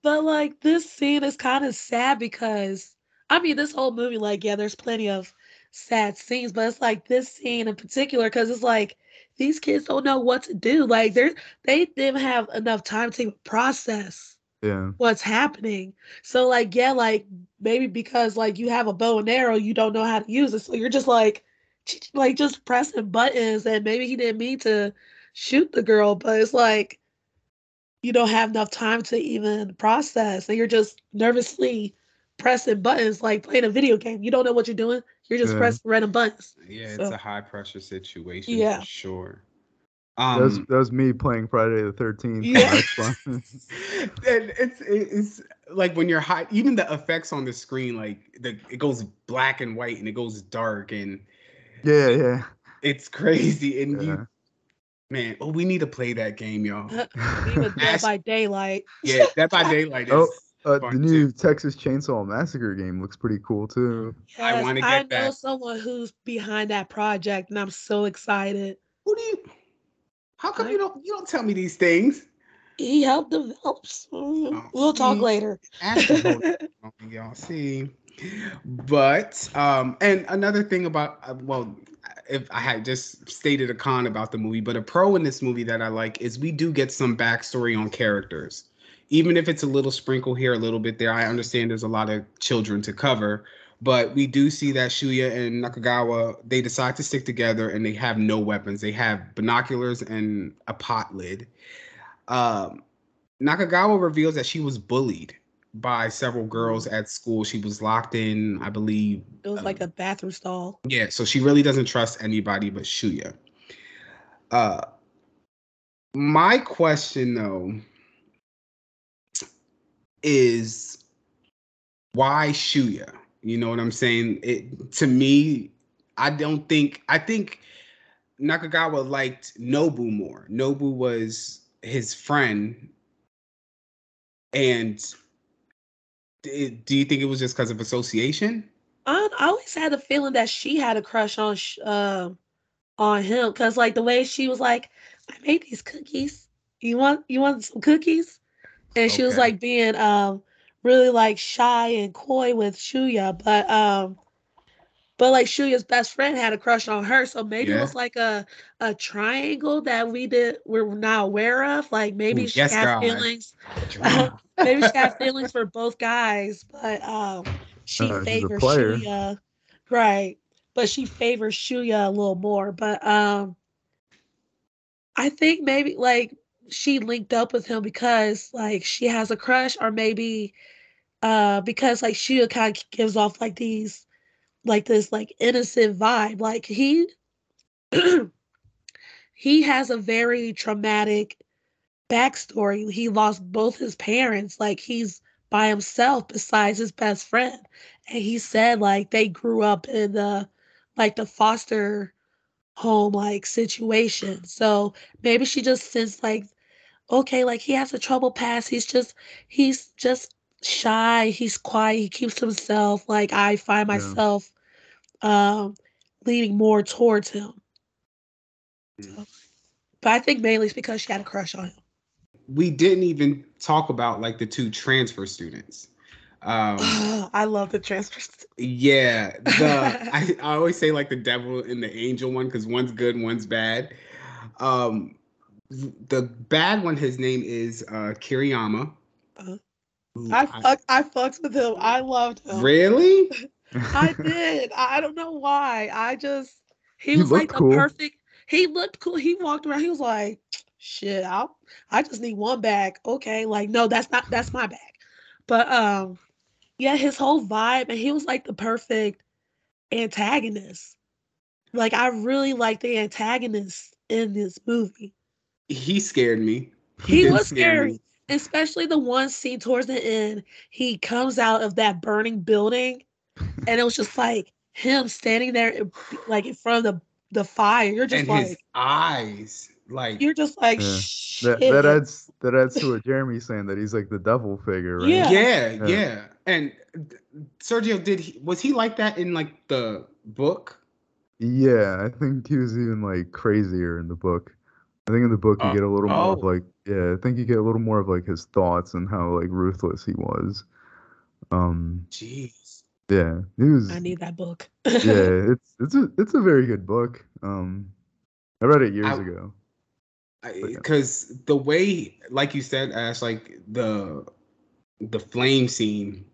But like this scene is kind of sad because I mean this whole movie, like, yeah, there's plenty of sad scenes, but it's like this scene in particular, because it's like these kids don't know what to do. Like they're they didn't have enough time to process yeah. what's happening. So like, yeah, like maybe because like you have a bow and arrow, you don't know how to use it. So you're just like like just pressing buttons and maybe he didn't mean to shoot the girl, but it's like you don't have enough time to even process and you're just nervously pressing buttons like playing a video game. You don't know what you're doing. You're just Yeah. pressing random buttons. Yeah, it's a high pressure situation Yeah. for sure. That was, Um, that was me playing Friday the Thirteenth. Yeah. and it's it's like when you're high, even the effects on the screen, like the it goes black and white and it goes dark and yeah, yeah. it's crazy. And yeah. you, man, oh, we need to play that game, y'all. Even Dead by Daylight. Yeah, Dead by Daylight is. Oh, Uh, the new too. Texas Chainsaw Massacre game looks pretty cool too. I wanna get I get know that. someone who's behind that project and I'm so excited. Who do you? How come I- you don't you don't tell me these things? He helped develop. Oh, we'll talk later. Ask the y'all see. but um, and another thing about uh, well, if I had just stated a con about the movie, but a pro in this movie that I like is we do get some backstory on characters, even if it's a little sprinkle here, a little bit there. I understand there's a lot of children to cover, but we do see that Shuya and Nakagawa they decide to stick together and they have no weapons. They have binoculars and a pot lid. Um, Nakagawa reveals that she was bullied by several girls at school. She was locked in, I believe. It was like a bathroom stall. Yeah, so she really doesn't trust anybody but Shuya. Uh my question though is why Shuya? You know what I'm saying? It to me, I don't think I think Nakagawa liked Nobu more. Nobu was his friend and do you think it was just because of association? I, I always had a feeling that she had a crush on uh, on him because like the way she was like, I made these cookies. You want you want some cookies? And she was like being um really like shy and coy with Shuya, but um but like Shuya's best friend had a crush on her, so maybe yeah. it was like a a triangle that we did we're not aware of. Like maybe Ooh, she yes, had God. feelings. maybe she had feelings for both guys, but um she uh, favors Shuya. Right. But she favors Shuya a little more. But um I think maybe like she linked up with him because like she has a crush, or maybe uh because like she kind of gives off like these like this like innocent vibe. Like he he has a very traumatic backstory. He lost both his parents. Like he's by himself besides his best friend. And he said like they grew up in the like the foster home like situation. So maybe she just thinks like, okay, like he has a troubled past. He's just he's just shy. He's quiet. He keeps to himself. Like I find yeah. myself um, leaning more towards him. Mm. So, but I think mainly it's because she had a crush on him. We didn't even talk about like the two transfer students. Um, I love the transfer. Yeah, the I, I always say like the devil and the angel one because one's good, one's bad. Um, the bad one, his name is uh, Kiriyama. Uh, I fuck, I, I fucked with him. I loved him. Really? I did. I don't know why. I just he, he was like the cool. perfect. He looked cool. He walked around. He was like, "Shit, I I just need one bag." Okay, like no, that's not that's my bag. But um, yeah, his whole vibe, and he was like the perfect antagonist. Like I really like the antagonist in this movie. He scared me. He, he was scary. Especially the one scene towards the end, he comes out of that burning building and it was just like him standing there like in front of the the fire. You're just and like his eyes, like you're just like yeah. that, that adds that adds to what Jeremy's saying that he's like the devil figure, right? Yeah, yeah, yeah. yeah. And Sergio, did he was he like that in like the book? Yeah, I think he was even like crazier in the book. I think in the book you uh, get a little oh. more of oh. like yeah, I think you get a little more of like his thoughts and how like ruthless he was. Um Jeez. Yeah, he was. I need that book. yeah, it's it's a it's a very good book. Um, I read it years I, ago. Because yeah. the way, like you said, Ash, like the the flame scene,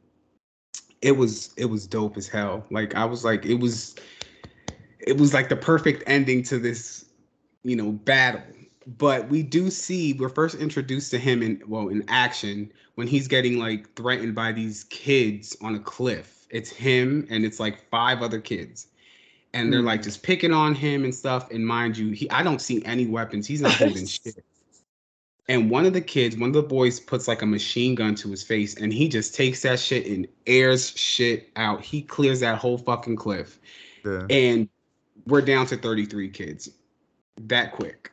it was it was dope as hell. Like I was like, it was it was like the perfect ending to this, you know, battle. But we do see we're first introduced to him in well in action when he's getting like threatened by these kids on a cliff it's him and it's like five other kids. And they're like hmm. just picking on him and stuff. And mind you, he I don't see any weapons. He's not holding shit. And one of the kids, one of the boys puts like a machine gun to his face and he just takes that shit and airs shit out. He clears that whole fucking cliff. Yeah. And we're down to 33 kids that quick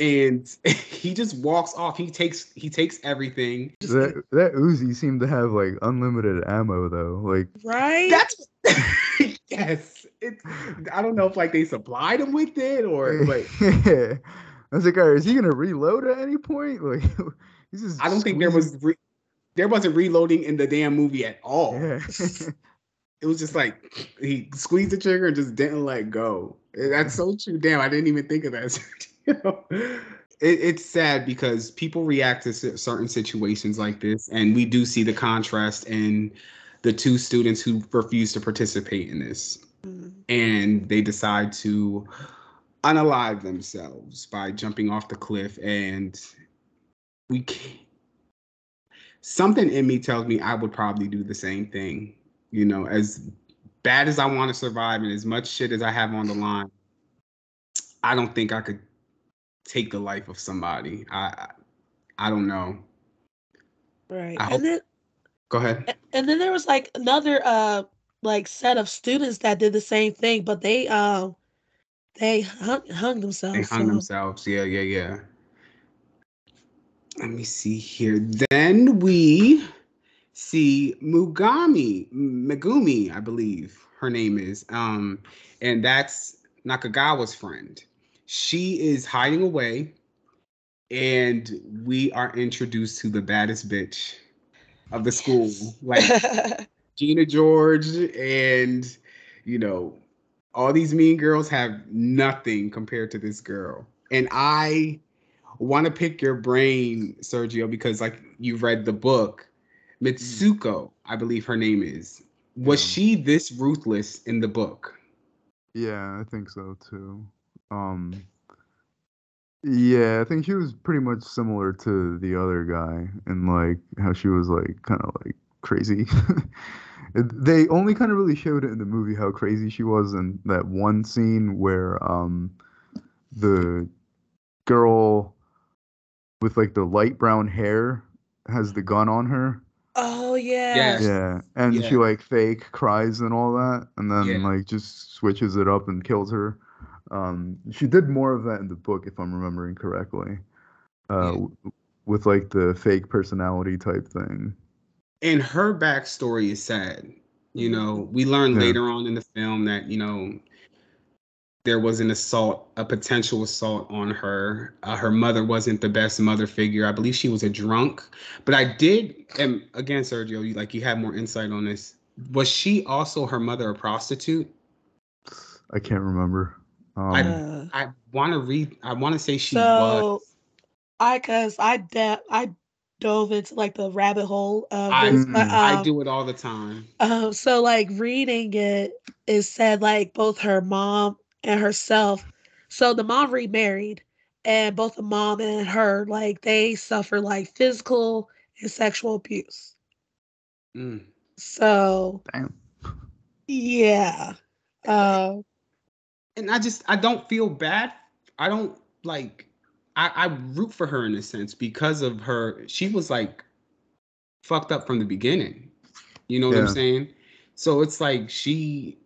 and he just walks off. He takes he takes everything. That that Uzi seemed to have like unlimited ammo though. Like right. That's yes. It. I don't know if like they supplied him with it or but. yeah. I was like, is he gonna reload at any point? Like, he's just. I don't think there was. Re- there wasn't reloading in the damn movie at all. Yeah. it was just like he squeezed the trigger and just didn't let go. That's so true. Damn, I didn't even think of that. you know? it, it's sad because people react to certain situations like this, and we do see the contrast in the two students who refuse to participate in this, mm-hmm. and they decide to unalive themselves by jumping off the cliff, and we can't. Something in me tells me I would probably do the same thing you know, as bad as I want to survive and as much shit as I have on the line, I don't think I could take the life of somebody. I I, I don't know. Right. And then go ahead. And then there was like another uh like set of students that did the same thing, but they um they hung, hung themselves. They hung so. themselves. Yeah, yeah, yeah. Let me see here. Then we see Mugami, Megumi, I believe her name is. Um, and that's Nakagawa's friend. She is hiding away, and we are introduced to the baddest bitch of the school, like Gina George, and you know, all these mean girls have nothing compared to this girl. And I want to pick your brain, Sergio, because like you read the book Mitsuko, I believe her name is. Was yeah. she this ruthless in the book? Yeah, I think so too. Um yeah, I think she was pretty much similar to the other guy and like how she was like kind of like crazy. they only kind of really showed it in the movie how crazy she was in that one scene where um the girl with like the light brown hair has the gun on her Oh yeah. Yeah, and yeah. she like fake cries and all that, and then yeah. like just switches it up and kills her. Um, she did more of that in the book, if I'm remembering correctly, uh, yeah. with like the fake personality type thing. And her backstory is sad. You know, we learn later on in the film that you know there was an assault, a potential assault on her. Uh, her mother wasn't the best mother figure. I believe she was a drunk. But I did, and again, Sergio, you, like you have more insight on this. Was she also her mother a prostitute? I can't remember. Um, I I want to read. I want to say she so, was. I cause I de- I dove into like the rabbit hole of I, this, but, um, I do it all the time. Um, so like reading it, it said like both her mom and herself. So the mom remarried, and both the mom and her, like, they suffer like physical and sexual abuse. Mm. So, Damn. yeah. Uh, and I just, I don't feel bad. I don't like, I, I root for her in a sense because of her. She was like fucked up from the beginning. You know what yeah. I'm saying? So it's like she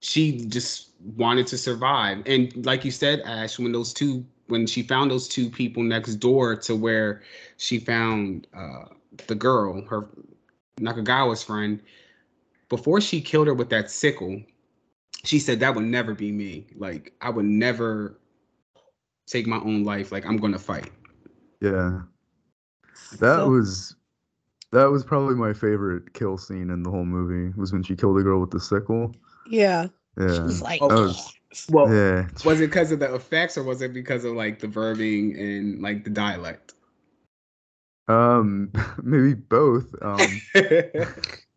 she just wanted to survive. And like you said, Ash, when those two, when she found those two people next door to where she found uh, the girl, her Nakagawa's friend, before she killed her with that sickle, she said that would never be me. Like I would never take my own life. Like I'm gonna fight. Yeah, that so, was that was probably my favorite kill scene in the whole movie. Was when she killed the girl with the sickle. Yeah. Yeah. She was like, oh, well, yeah. was it because of the effects or was it because of like the verbing and like the dialect? Um, maybe both. Um,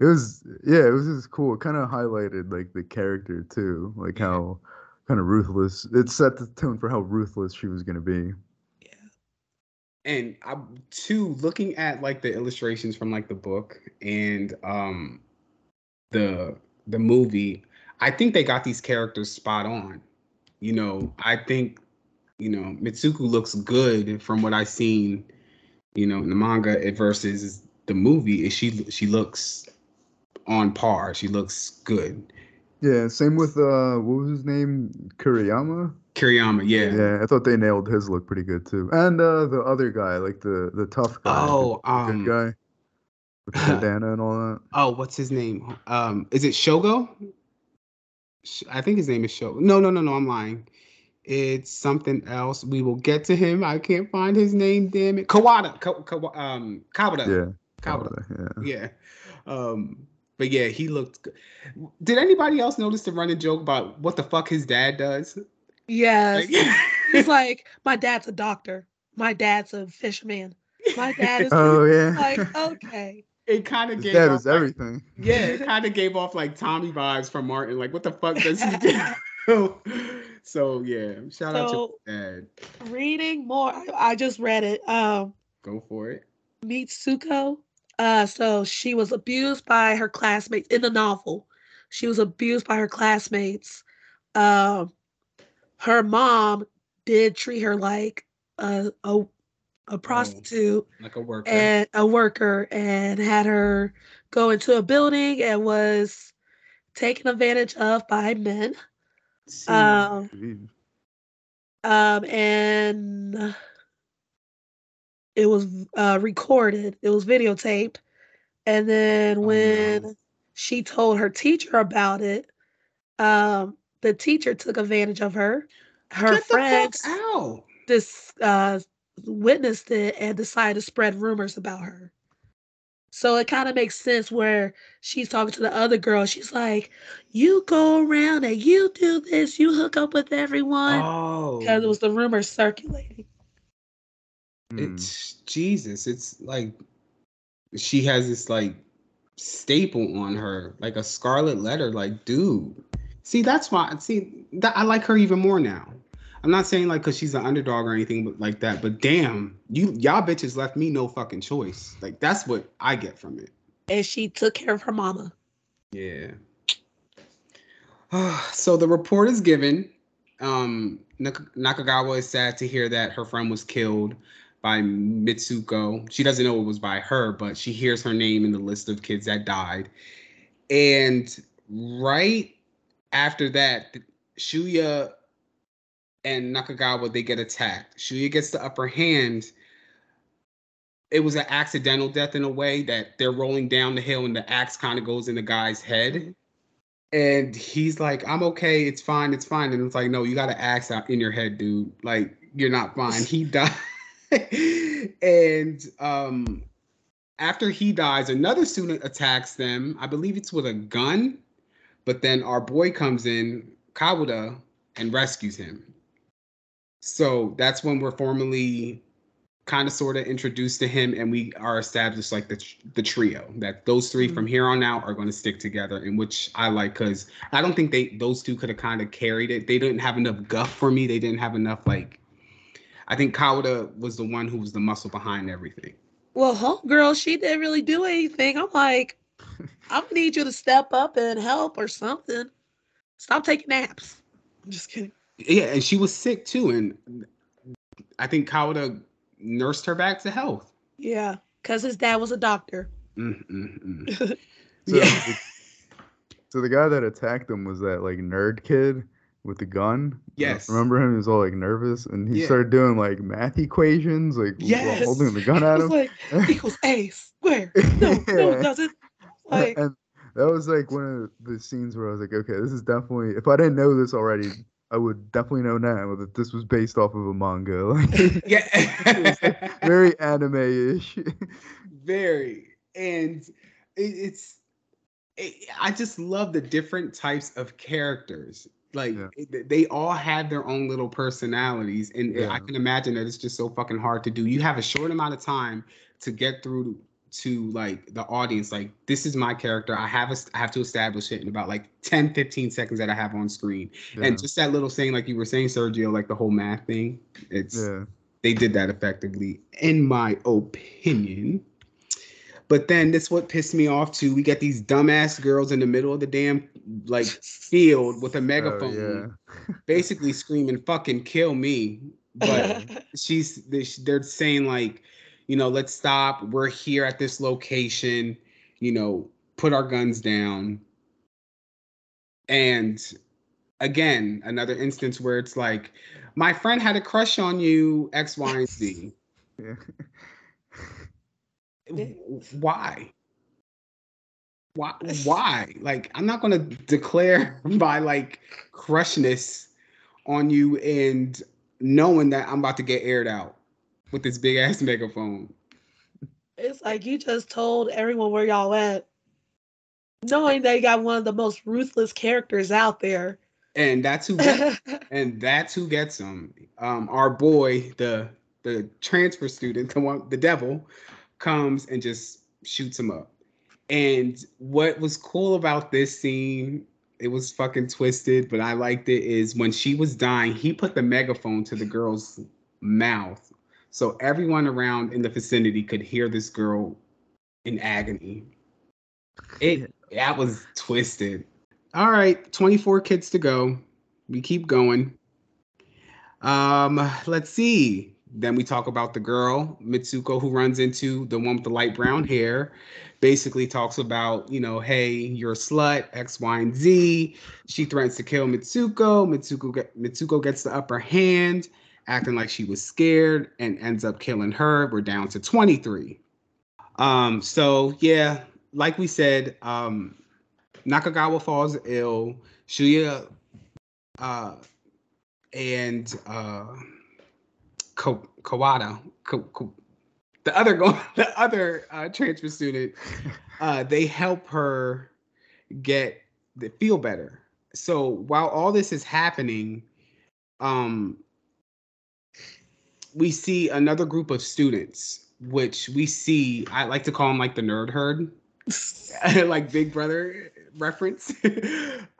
it was yeah, it was just cool. It kind of highlighted like the character too, like yeah. how kind of ruthless. It set the tone for how ruthless she was gonna be. Yeah. And I too looking at like the illustrations from like the book and um the the movie, I think they got these characters spot on. You know, I think, you know, Mitsuko looks good from what I've seen, you know, in the manga versus the movie. Is she she looks on par. She looks good. Yeah, same with uh what was his name? Kuriyama. Kuriyama, yeah. Yeah, I thought they nailed his look pretty good too. And uh the other guy, like the the tough guy. Oh, um, good guy with the bandana and all that. Oh, what's his name? Um, is it Shogo? I think his name is Shogo. No, no, no, no. I'm lying. It's something else. We will get to him. I can't find his name. Damn it, Kawada. Ka- Ka- um, Kawada. Yeah. Kawada. Yeah. Yeah. Um, But yeah, he looked good. Did anybody else notice the running joke about what the fuck his dad does? Yes. Like, He's like, my dad's a doctor. My dad's a fisherman. My dad is Oh yeah. like, okay. it kind of gave dad off was like- everything. Yeah, it kind of gave off like Tommy vibes from Martin. Like, what the fuck does he do? so yeah, shout out to dad. reading more, I, I just read it. Um, Go for it. Mitsuko. Uh, so she was abused by her classmates in the novel. She was abused by her classmates. Um, her mom did treat her like a a, a prostitute Like a worker. and a worker, and had her go into a building and was taken advantage of by men. Um, um, and it was uh, recorded. It was videotaped, and then Oh, when no. she told her teacher about it, um, the teacher took advantage of her. Her Get friends out. this uh, witnessed it and decided to spread rumors about her. So it kind of makes sense where she's talking to the other girl. She's like, "You go around and you do this. You hook up with everyone." Oh, because it was the rumors circulating. Hmm. it's Jesus. It's like she has this like staple on her, like a scarlet letter. Like, dude, see, that's why. See, that I like her even more now. I'm not saying like because she's an underdog or anything but like that, but damn, you y'all bitches left me no fucking choice. Like that's what I get from it. And she took care of her mama. Yeah. so the report is given. Um, Nak- Nakagawa is sad to hear that her friend was killed by Mitsuko. She doesn't know it was by her, but she hears her name in the list of kids that died. And right after that, Shuya and Nakagawa they get attacked. Shuya gets the upper hand. It was an accidental death in a way that they're rolling down the hill and the axe kind of goes in the guy's head. And he's like, I'm okay, it's fine, it's fine. And it's like, no, you got an axe out in your head, dude. Like, you're not fine. He died. and um after he dies, another student attacks them. I believe it's with a gun, but then our boy comes in, Kawada, and rescues him. So that's when we're formally kind of sort of introduced to him and we are established like the the trio that those 3 from here on out are going to stick together and which I like cuz I don't think they those two could have kind of carried it. They didn't have enough guff for me. They didn't have enough like I think Kawada was the one who was the muscle behind everything. Well, homegirl, she didn't really do anything. I'm like, I'm gonna need you to step up and help or something. Stop taking naps. I'm just kidding. Yeah, and she was sick too and I think Kawada nursed her back to health. Yeah, because his dad was a doctor. Mm, mm, mm. So, yeah. so the guy that attacked him was that like nerd kid with the gun. Yes. Remember him? He was all like nervous, and he Yeah. started doing like math equations, like while Yes. holding the gun at him. like, equals A squared. No, no, it doesn't. Like, and that was like one of the scenes where I was like, okay, this is definitely. If I didn't know this already, I would definitely know now that this was based off of a manga. Like, yeah. very anime-ish. very and it, it's it, i just love the different types of characters like Yeah. it- they all have their own little personalities and i can imagine that it's just so fucking hard to do you have a short amount of time to get through to like the audience like this is my character i have a, I have to establish it in about like 10 15 seconds that i have on screen yeah. and just that little thing like you were saying sergio like the whole math thing it's yeah. they did that effectively, in my opinion. But then this what pissed me off too. We get these dumbass girls in the middle of the damn like field with a oh, megaphone, Oh, basically screaming "fucking kill me." But she's they- they're saying like, you know, let's stop. We're here at this location. You know, put our guns down. And again, another instance where it's like, my friend had a crush on you, X, Y, and Z. yeah. Why? Why? Why? Like, I'm not gonna declare my like crushness on you and knowing that I'm about to get aired out with this big ass megaphone. it's like you just told everyone where y'all at. knowing they got one of the most ruthless characters out there. And that's who gets, and that's who gets him. Um, our boy, the the transfer student, the one, the devil, comes and just shoots him up. And what was cool about this scene, it was fucking twisted, but I liked it, is when she was dying, he put the megaphone to the girl's mouth. So everyone around in the vicinity could hear this girl in agony. It that was twisted. All right, 24 kids to go. We keep going. Um, let's see. Then we talk about the girl, Mitsuko, who runs into the one with the light brown hair. Basically talks about, you know, hey, you're a slut, X, Y, and Z. She threatens to kill Mitsuko. Mitsuko, get, Mitsuko gets the upper hand, acting like she was scared, and ends up killing her. We're down to 23. Um, so yeah, like we said, um, Nakagawa falls ill. Shuya uh, and uh, Ko- Kawada, Ko- Ko- the other go- the other uh, transfer student, uh, they help her get the feel better. So while all this is happening, um, we see another group of students, which we see. I like to call them like the nerd herd, like Big Brother reference.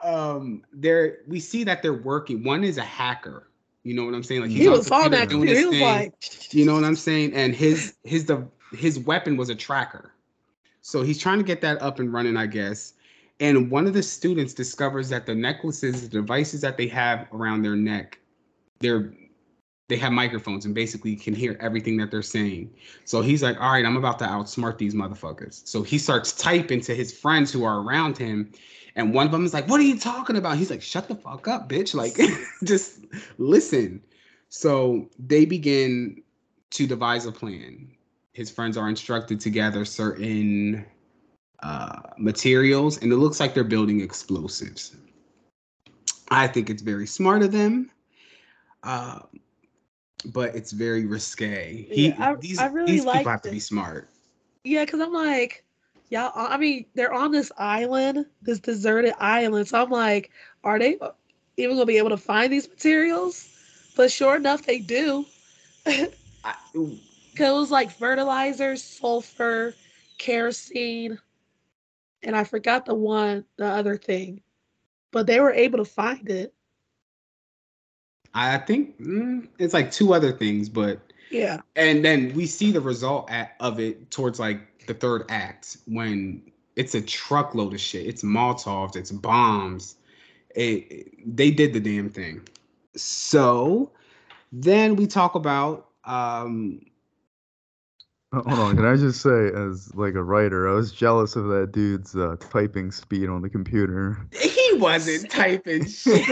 um, they're we see that they're working. One is a hacker. You know what I'm saying? Like he was on on that. He was thing. like, You know what I'm saying? And his his the his weapon was a tracker. So he's trying to get that up and running, I guess. And one of the students discovers that the necklaces, the devices that they have around their neck, they're they have microphones and basically can hear everything that they're saying. So he's like, all right, I'm about to outsmart these motherfuckers. So he starts typing to his friends who are around him. And one of them is like, what are you talking about? He's like, shut the fuck up, bitch. Like, just listen. So they begin to devise a plan. His friends are instructed to gather certain uh, materials, and it looks like they're building explosives. I think it's very smart of them. Uh, but it's very risque. He, Yeah, I- these, I really these people have to be smart. yeah, because I'm like, y'all. I mean, they're on this island, this deserted island. So I'm like, are they even gonna be able to find these materials? But sure enough, they do. It was like fertilizer, sulfur, kerosene, and I forgot the one, the other thing. But they were able to find it. I think mm, it's like two other things, but Yeah. and then we see the result at, of it towards like the third act when it's a truckload of shit. It's Molotovs, it's bombs. It, it- they did the damn thing. So then we talk about um Hold on, can I just say, as like a writer, I was jealous of that dude's uh, typing speed on the computer. he wasn't typing shit.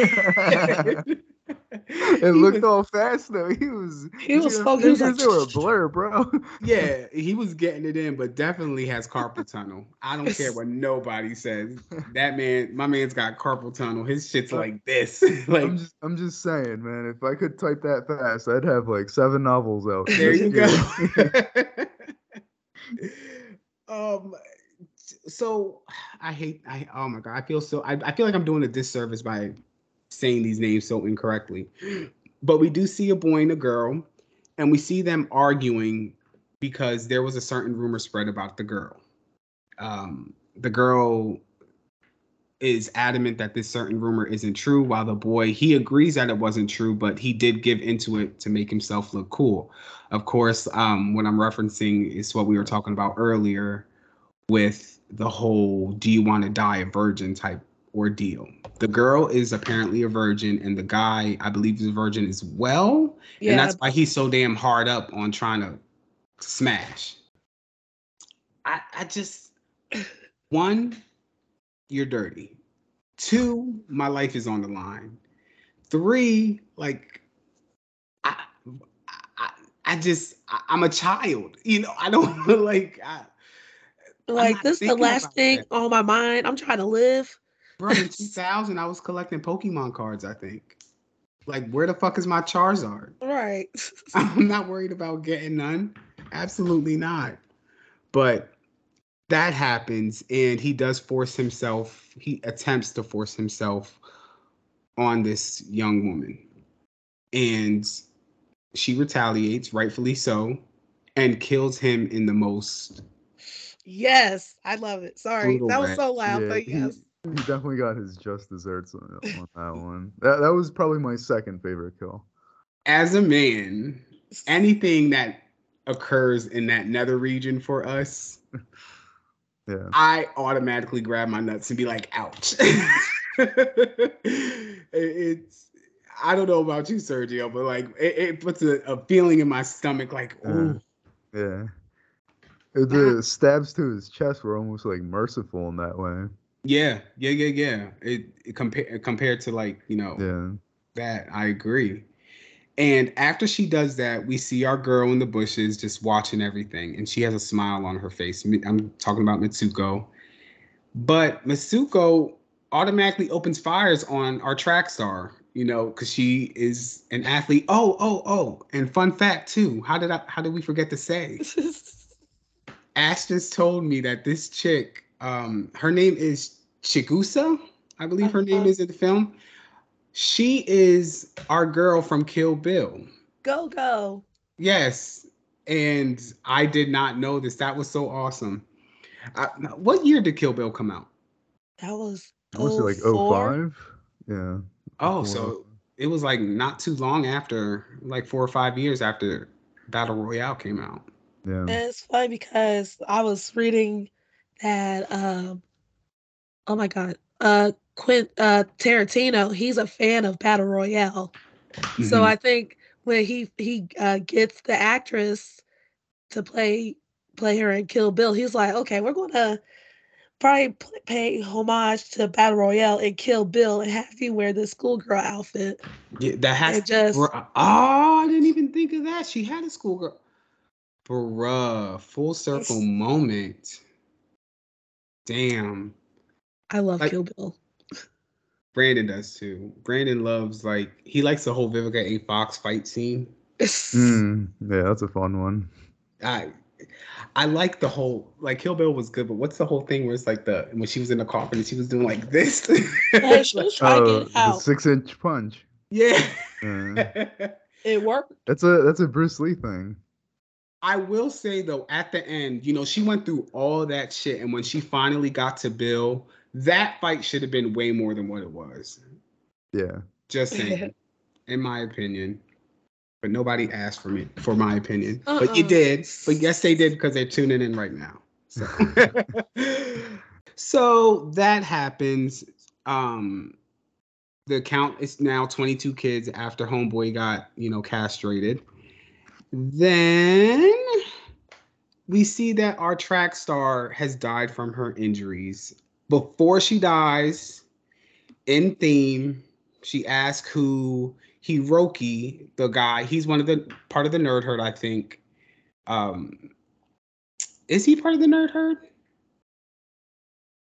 it looked all fast though. He was. He was see them focused, was like- were a blur, bro. yeah, he was getting it in, but definitely has carpal tunnel. I don't care what nobody says. That man, my man's got carpal tunnel. His shit's like this. like I'm just, I'm just saying, man. If I could type that fast, I'd have like seven novels out. there you go. um so I hate I oh my god, I feel so I, I feel like I'm doing a disservice by saying these names so incorrectly. But we do see a boy and a girl, and we see them arguing because there was a certain rumor spread about the girl. Um, the girl is adamant that this certain rumor isn't true, while the boy he agrees that it wasn't true, but he did give into it to make himself look cool. Of course, um, what I'm referencing is what we were talking about earlier with the whole "Do you want to die a virgin?" type ordeal. The girl is apparently a virgin, and the guy, I believe, is a virgin as well. Yeah. And that's why he's so damn hard up on trying to smash. I I just one, you're dirty. Two, my life is on the line. Three, like I I, I just I, I'm a child. You know, I don't like I, like this is the last thing that. on my mind. I'm trying to live. Bro, in 2000 I was collecting Pokemon cards, I think. Like where the fuck is my Charizard? Right. I'm not worried about getting none. Absolutely not. But that happens, and he does force himself. He attempts to force himself on this young woman, and she retaliates, rightfully so, and kills him in the most. Yes, I love it. Sorry, Brutal that was so loud, Yeah, but yes. He definitely got his just desserts on, on that one. That that was probably my second favorite kill. As a man, anything that occurs in that nether region for us, Yeah. I automatically grab my nuts and be like, ouch. It's I don't know about you, Sergio, but like it, it puts a, a feeling in my stomach like, ooh, Yeah. The stabs to his chest were almost like merciful in that way. Yeah, yeah, yeah, yeah. It, it compare compared to like, you know, Yeah. that I agree. And after she does that, we see our girl in the bushes just watching everything, and she has a smile on her face. I'm talking about Mitsuko, but Mitsuko automatically opens fires on our track star, you know, because she is an athlete. Oh, oh, oh! And fun fact too, how did I? How did we forget to say? Ash just told me that this chick, um, her name is Chigusa, I believe her name Uh-huh. is in the film. She is our girl from Kill Bill. Gogo. Yes, and I did not know this. That was so awesome. I, what year did Kill Bill come out? That was. I want to say like 04? 05. Yeah. Oh, Four. so it was like not too long after, like four or five years after Battle Royale came out. Yeah. And it's funny because I was reading that um oh my god. Uh Quint uh Tarantino, he's a fan of Battle Royale. So Mhm. I think when he he uh gets the actress to play play her in Kill Bill, he's like, okay, we're gonna probably pay homage to Battle Royale and Kill Bill and have you wear the schoolgirl outfit. yeah, that has It just Oh, I didn't even think of that. She had a schoolgirl. Bruh, full circle moment. Damn. I love like- Kill Bill. Brandon does too. Brandon loves like he likes the whole Vivica A. Fox fight scene. Mm, yeah, that's a fun one. I I like the whole like Kill Bill was good, but what's the whole thing where it's like the when she was in the coffin and she was doing like this? Hey, she was trying to Oh, get it the six inch punch. yeah. Yeah. It worked. That's a that's a Bruce Lee thing. I will say though, at the end, you know, she went through all that shit, and when she finally got to Bill, that fight should have been way more than what it was. Yeah. Just saying, in my opinion. But nobody asked for me for my opinion. But you Uh-uh. did. But yes, they did because they're tuning in right now. So, so that happens. Um, the count is now 22 kids after Homeboy got, you know, castrated. Then we see that our track star has died from her injuries. Before she dies, in theme, she asks who Hiroki, the guy, he's one of the part of the nerd herd, I think. Um, is he part of the nerd herd?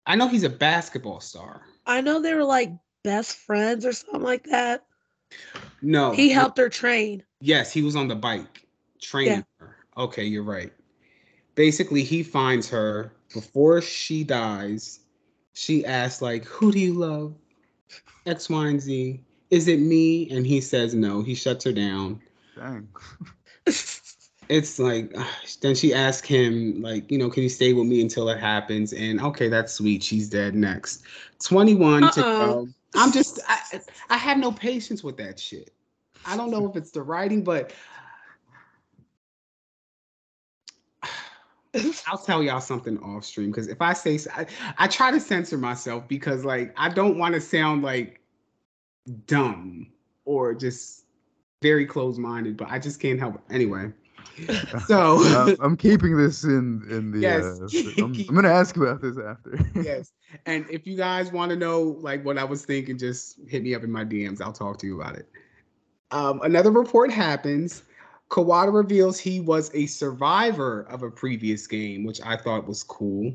I know he's a basketball star. I know they were like best friends or something like that. No, He helped her train. Yes, he was on the bike training her. Okay, you're right. Basically, he finds her before she dies. She asks, like, who do you love? X, Y, and Z. Is it me? And he says no. He shuts her down. Dang. It's like then she asks him, like, you know, can you stay with me until it happens? And okay, that's sweet. She's dead next. 21 to go. I'm just I, I have no patience with that shit. I don't know if it's the writing, but I'll tell y'all something off stream because if I say I, I try to censor myself because like I don't want to sound like dumb or just very closed-minded, but I just can't help it. Anyway. So Uh, I'm keeping this in in the. Yes. Uh, I'm, I'm gonna ask about this after. yes. And if you guys want to know like what I was thinking, just hit me up in my DMs. I'll talk to you about it. Um, another report happens. Kawada reveals he was a survivor of a previous game, which I thought was cool.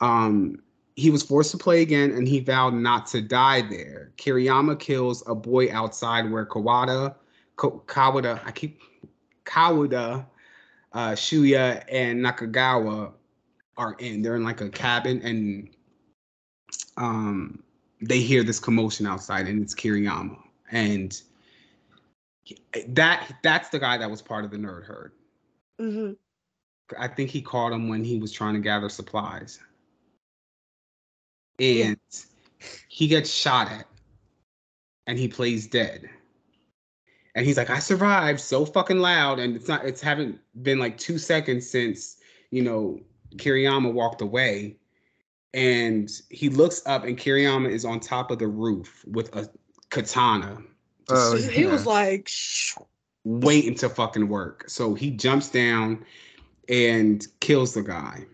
Um, he was forced to play again and he vowed not to die there. Kiriyama kills a boy outside where Kawada, Kawada, I keep Kawada, uh, Shuya, and Nakagawa are in. They're in like a cabin and um they hear this commotion outside and it's Kiriyama. And that that's the guy that was part of the nerd herd. hmm I think he caught him when he was trying to gather supplies. Yeah. And he gets shot at and he plays dead. And he's like, I survived so fucking loud. And it's not, it's haven't been like two seconds since, you know, Kiriyama walked away. And he looks up and Kiriyama is on top of the roof with a katana. Oh, just He was like, Shh. waiting to fucking work. So he jumps down and kills the guy.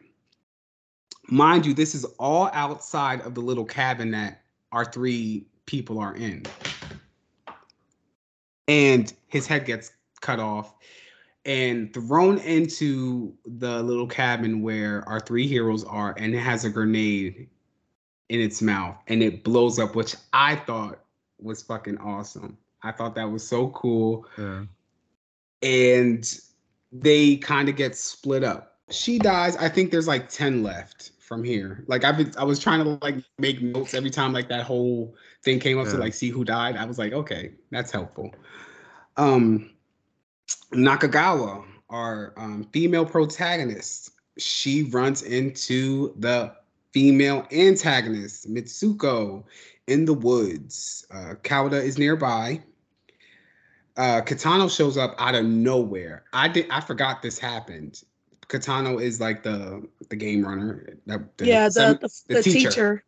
Mind you, this is all outside of the little cabin that our three people are in. And his head gets cut off and thrown into the little cabin where our three heroes are, and it has a grenade in its mouth and it blows up, which I thought was fucking awesome. I thought that was so cool yeah. and they kind of get split up. She dies. I think there's like 10 left from here. Like I've been, I was trying to like make notes every time like that whole thing came up to like see who died. I was like, okay, that's helpful. Um Nakagawa, our um, female protagonist, she runs into the female antagonist, Mitsuko, in the woods. Uh, Kawada is nearby. Uh, Kitano shows up out of nowhere. I did. I forgot this happened. Kitano is like the the game runner. that- the yeah, the the, the the teacher. teacher.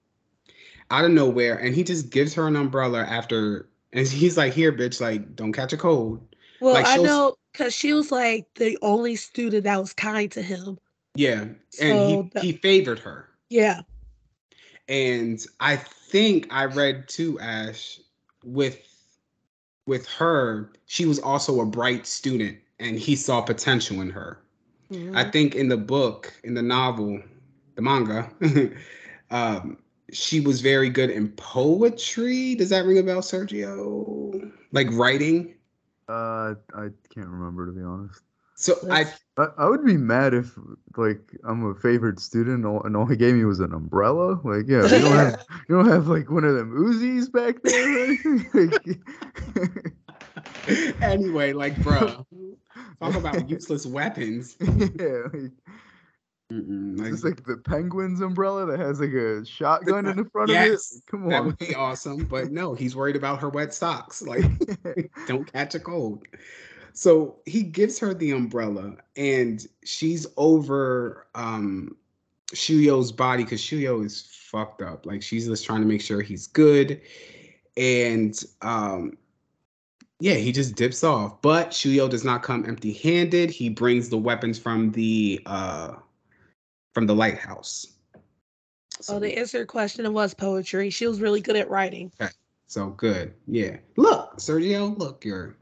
out of nowhere, and he just gives her an umbrella after, and he's like, "Here, bitch, like, don't catch a cold." Well, Like, I know because she was like the only student that was kind to him. Yeah, and So he the- he favored her. Yeah. And I think I read too, Ash, with with her, she was also a bright student, and he saw potential in her. I Mhm. think in the book, in the novel, the manga, um, she was very good in poetry. Does that ring a bell, Sergio? Like writing. Uh, I can't remember to be honest. So I I, I would be mad if like I'm a favored student and all, he gave me was an umbrella. Like, yeah, you don't have you don't have like one of them Uzis back there or anything. Like, anyway, like, bro, talk about useless weapons. yeah, like, Mm-mm, like, It's like the penguin's umbrella that has like a shotgun in the front Yes, of it. Come on, that would be awesome. But no, he's worried about her wet socks. Like, don't catch a cold. So he gives her the umbrella, and she's over um Shuya's body because Shuya is fucked up. Like she's just trying to make sure he's good. And um yeah, he just dips off. But Shuya does not come empty-handed. He brings the weapons from the uh from the lighthouse. Oh, the answer question it was poetry. She was really good at writing. Okay. So good. Yeah. Look, Sergio, look, your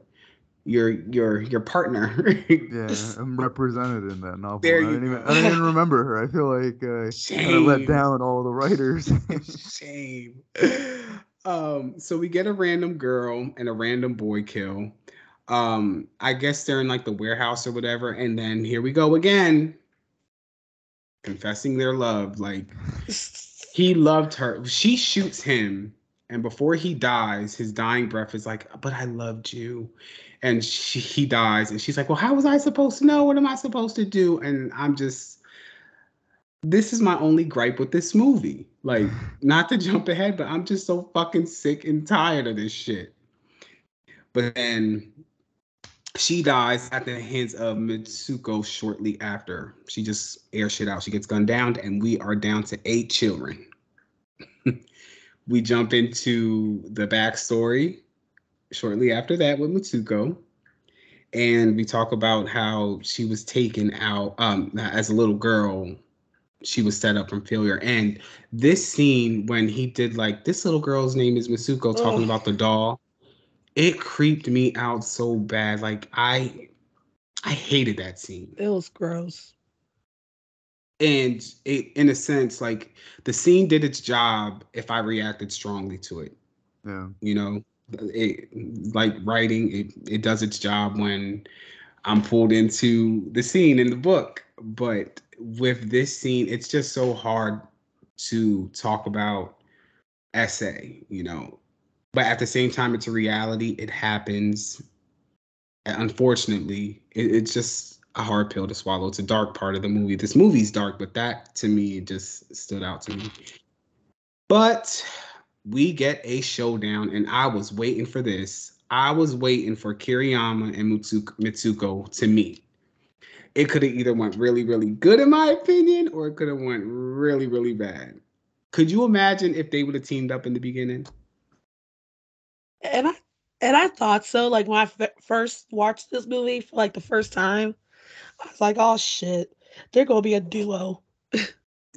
your your your partner. Yeah, I'm represented in that novel. There I didn't even. I didn't even remember her. I feel like uh, kind of let down all the writers. Shame. Um, so we get a random girl and a random boy kill. Um, I guess they're in like the warehouse or whatever, and then here we go again. Confessing their love. Like he loved her. She shoots him, and before he dies, his dying breath is like, "But I loved you," and she, he dies, and she's like, "Well, how was I supposed to know? What am I supposed to do?" And I'm just, this is my only gripe with this movie. Like, not to jump ahead, but I'm just so fucking sick and tired of this shit. But then she dies at the hands of Mitsuko shortly after. She just air shit out. She gets gunned down, and we are down to eight children. we jump into the backstory shortly after that with Mitsuko. And we talk about how she was taken out um, as a little girl. She was set up from failure. And this scene, when he did like, this little girl's name is Mitsuko, talking Ugh. about the doll, it creeped me out so bad. Like, I. I hated that scene It was gross. And it in a sense like the scene did its job if i reacted strongly to it yeah. you know it like writing it, it does its job when I'm pulled into the scene in the book. But with this scene, it's just so hard to talk about SA, you know. But at the same time, it's a reality. It happens. Unfortunately, it, it's just a hard pill to swallow. It's a dark part of the movie. This movie's dark, but that to me just stood out to me. But we get a showdown, and I was waiting for this. I was waiting for Kiriyama and Mitsuko, to meet. It could have either went really, really good in my opinion, or it could have went really, really bad. Could you imagine if they would have teamed up in the beginning? And I and I thought so. Like when I f- first watched this movie for like the first time, I was like, "Oh shit, they're gonna be a duo."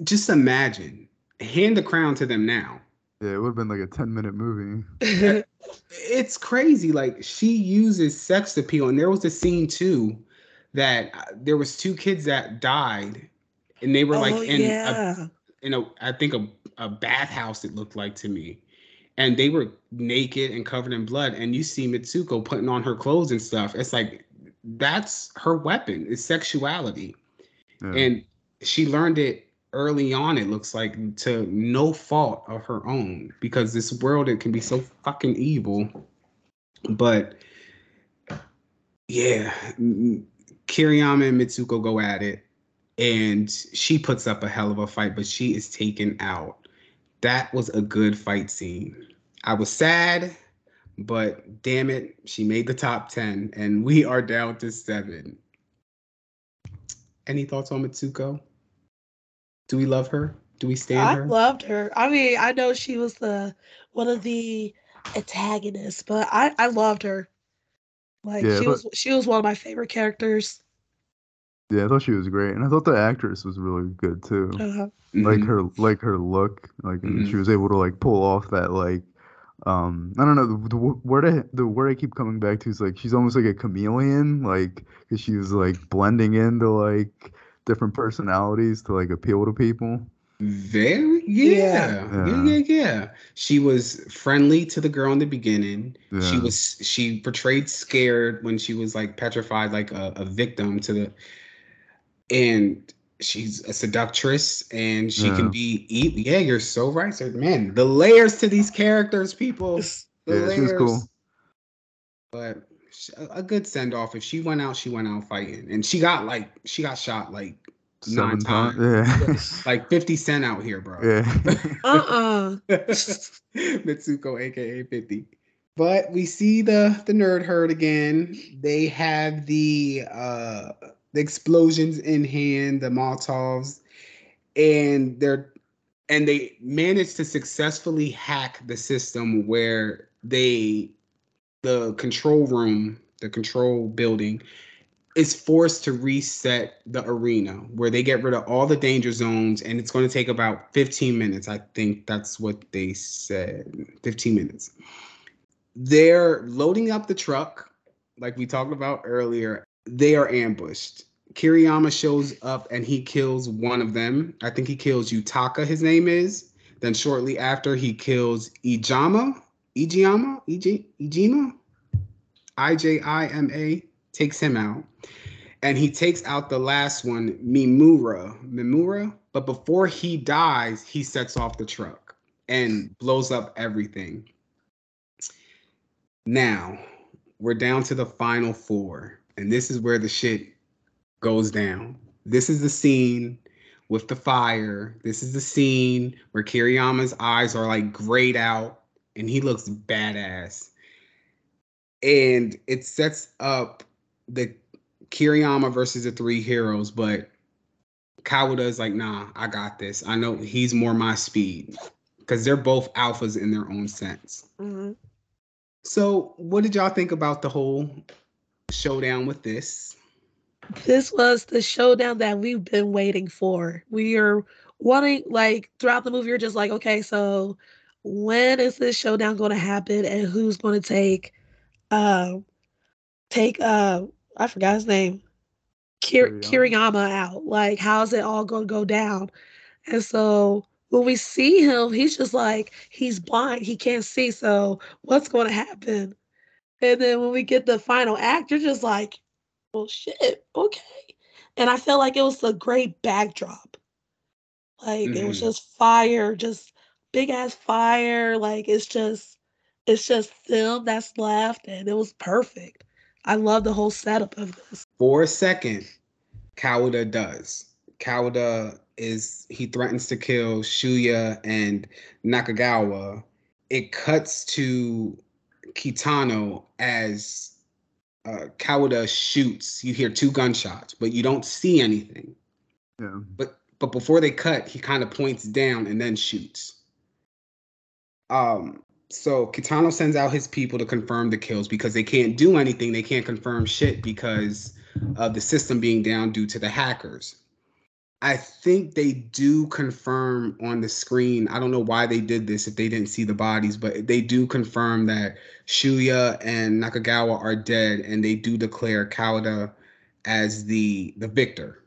Just imagine, hand the crown to them now. Yeah, it would have been like a 10 minute movie. it's crazy. Like she uses sex appeal, and there was a scene too that uh, there was two kids that died, and they were like oh in yeah. a, in a I think a a bathhouse. It looked like to me, and they were naked and covered in blood. And you see Mitsuko putting on her clothes and stuff. It's like that's her weapon. Is sexuality, Yeah. and she learned it early on. It looks like to no fault of her own because this world it can be so fucking evil. But yeah, Kiriyama and Mitsuko go at it, and she puts up a hell of a fight, but she is taken out. That was a good fight scene. I was sad, but damn it, she made the top 10, and we are down to seven. Any thoughts on Mitsuko? Do we love her? Do we stand I her? loved her. I mean, I know she was the one of the antagonists, but I I loved her. Like Yeah, she but- was she was one of my favorite characters. yeah, I thought she was great. And I thought the actress was really good too. Uh, Like Mhm. her like her look, like and Mhm. she was able to like pull off that like um I don't know the, the word I, the word I keep coming back to is like she's almost like a chameleon like cuz she was like blending into like different personalities to like appeal to people. Very, yeah. Yeah. yeah, yeah, yeah. She was friendly to the girl in the beginning. She was she portrayed scared when she was like petrified, like a, a victim to the. And she's a seductress, and she Yeah. can be. eat- Yeah, you're so right, sir. Man, the layers to these characters, people. The Yeah, she was cool. But a a good send off. If she went out, she went out fighting, and she got like she got shot like nine times. times. Yeah. like 50 Cent out here, bro. yeah. uh-uh. Mitsuko, aka 50. But we see the the nerd herd again. They have the uh the explosions in hand, the Molotovs, and they're and they managed to successfully hack the system where they the control room, the control building is forced to reset the arena where they get rid of all the danger zones and it's going to take about 15 minutes. I think that's what they said 15 minutes. They're loading up the truck like we talked about earlier they are ambushed. Kiriyama shows up and he kills one of them. I think he kills Yutaka, his name is. Then shortly after he kills ijama. Ijima? Iji- ijima i-j-i-m-a takes him out. And he takes out the last one, Mimura. Mimura. But before he dies, he sets off the truck and blows up everything. Now we're down to the final four, and this is where the shit goes down. This is the scene with the fire. This is the scene where Kiriyama's eyes are like grayed out, and he looks badass. And it sets up the Kiriyama versus the three heroes, but Kawada is like, nah, I got this. I know he's more my speed because they're both alphas in their own sense. Mhm. So, what did y'all think about the whole showdown with this? This was the showdown that we've been waiting for. We are wanting like throughout the movie, you're just like, okay, so when is this showdown going to happen, and who's going to take, um, take uh, I forgot his name, Kir- Kiriyama. Kiriyama out. Like, how's it all going to go down? And so when we see him, he's just like he's blind, he can't see. So what's going to happen? And then when we get the final act, you're just like, well, shit, okay. And I felt like it was a great backdrop. Like mm-hmm. it was mm-hmm. just fire, just big ass fire. Like it's just, it's just film that's left, and it was perfect. I love the whole setup of this. For a second, Kawada does. Kawada is he threatens to kill Shuya and Nakagawa. It cuts to Kitano as uh, Kawada shoots. You hear two gunshots, but you don't see anything. Yeah. But but before they cut, he kind of points down and then shoots. Um. So Kitano sends out his people to confirm the kills because they can't do anything. They can't confirm shit because of the system being down due to the hackers. I think they do confirm on the screen. I don't know why they did this if they didn't see the bodies, but they do confirm that Shuya and Nakagawa are dead, and they do declare Kawada as the the victor.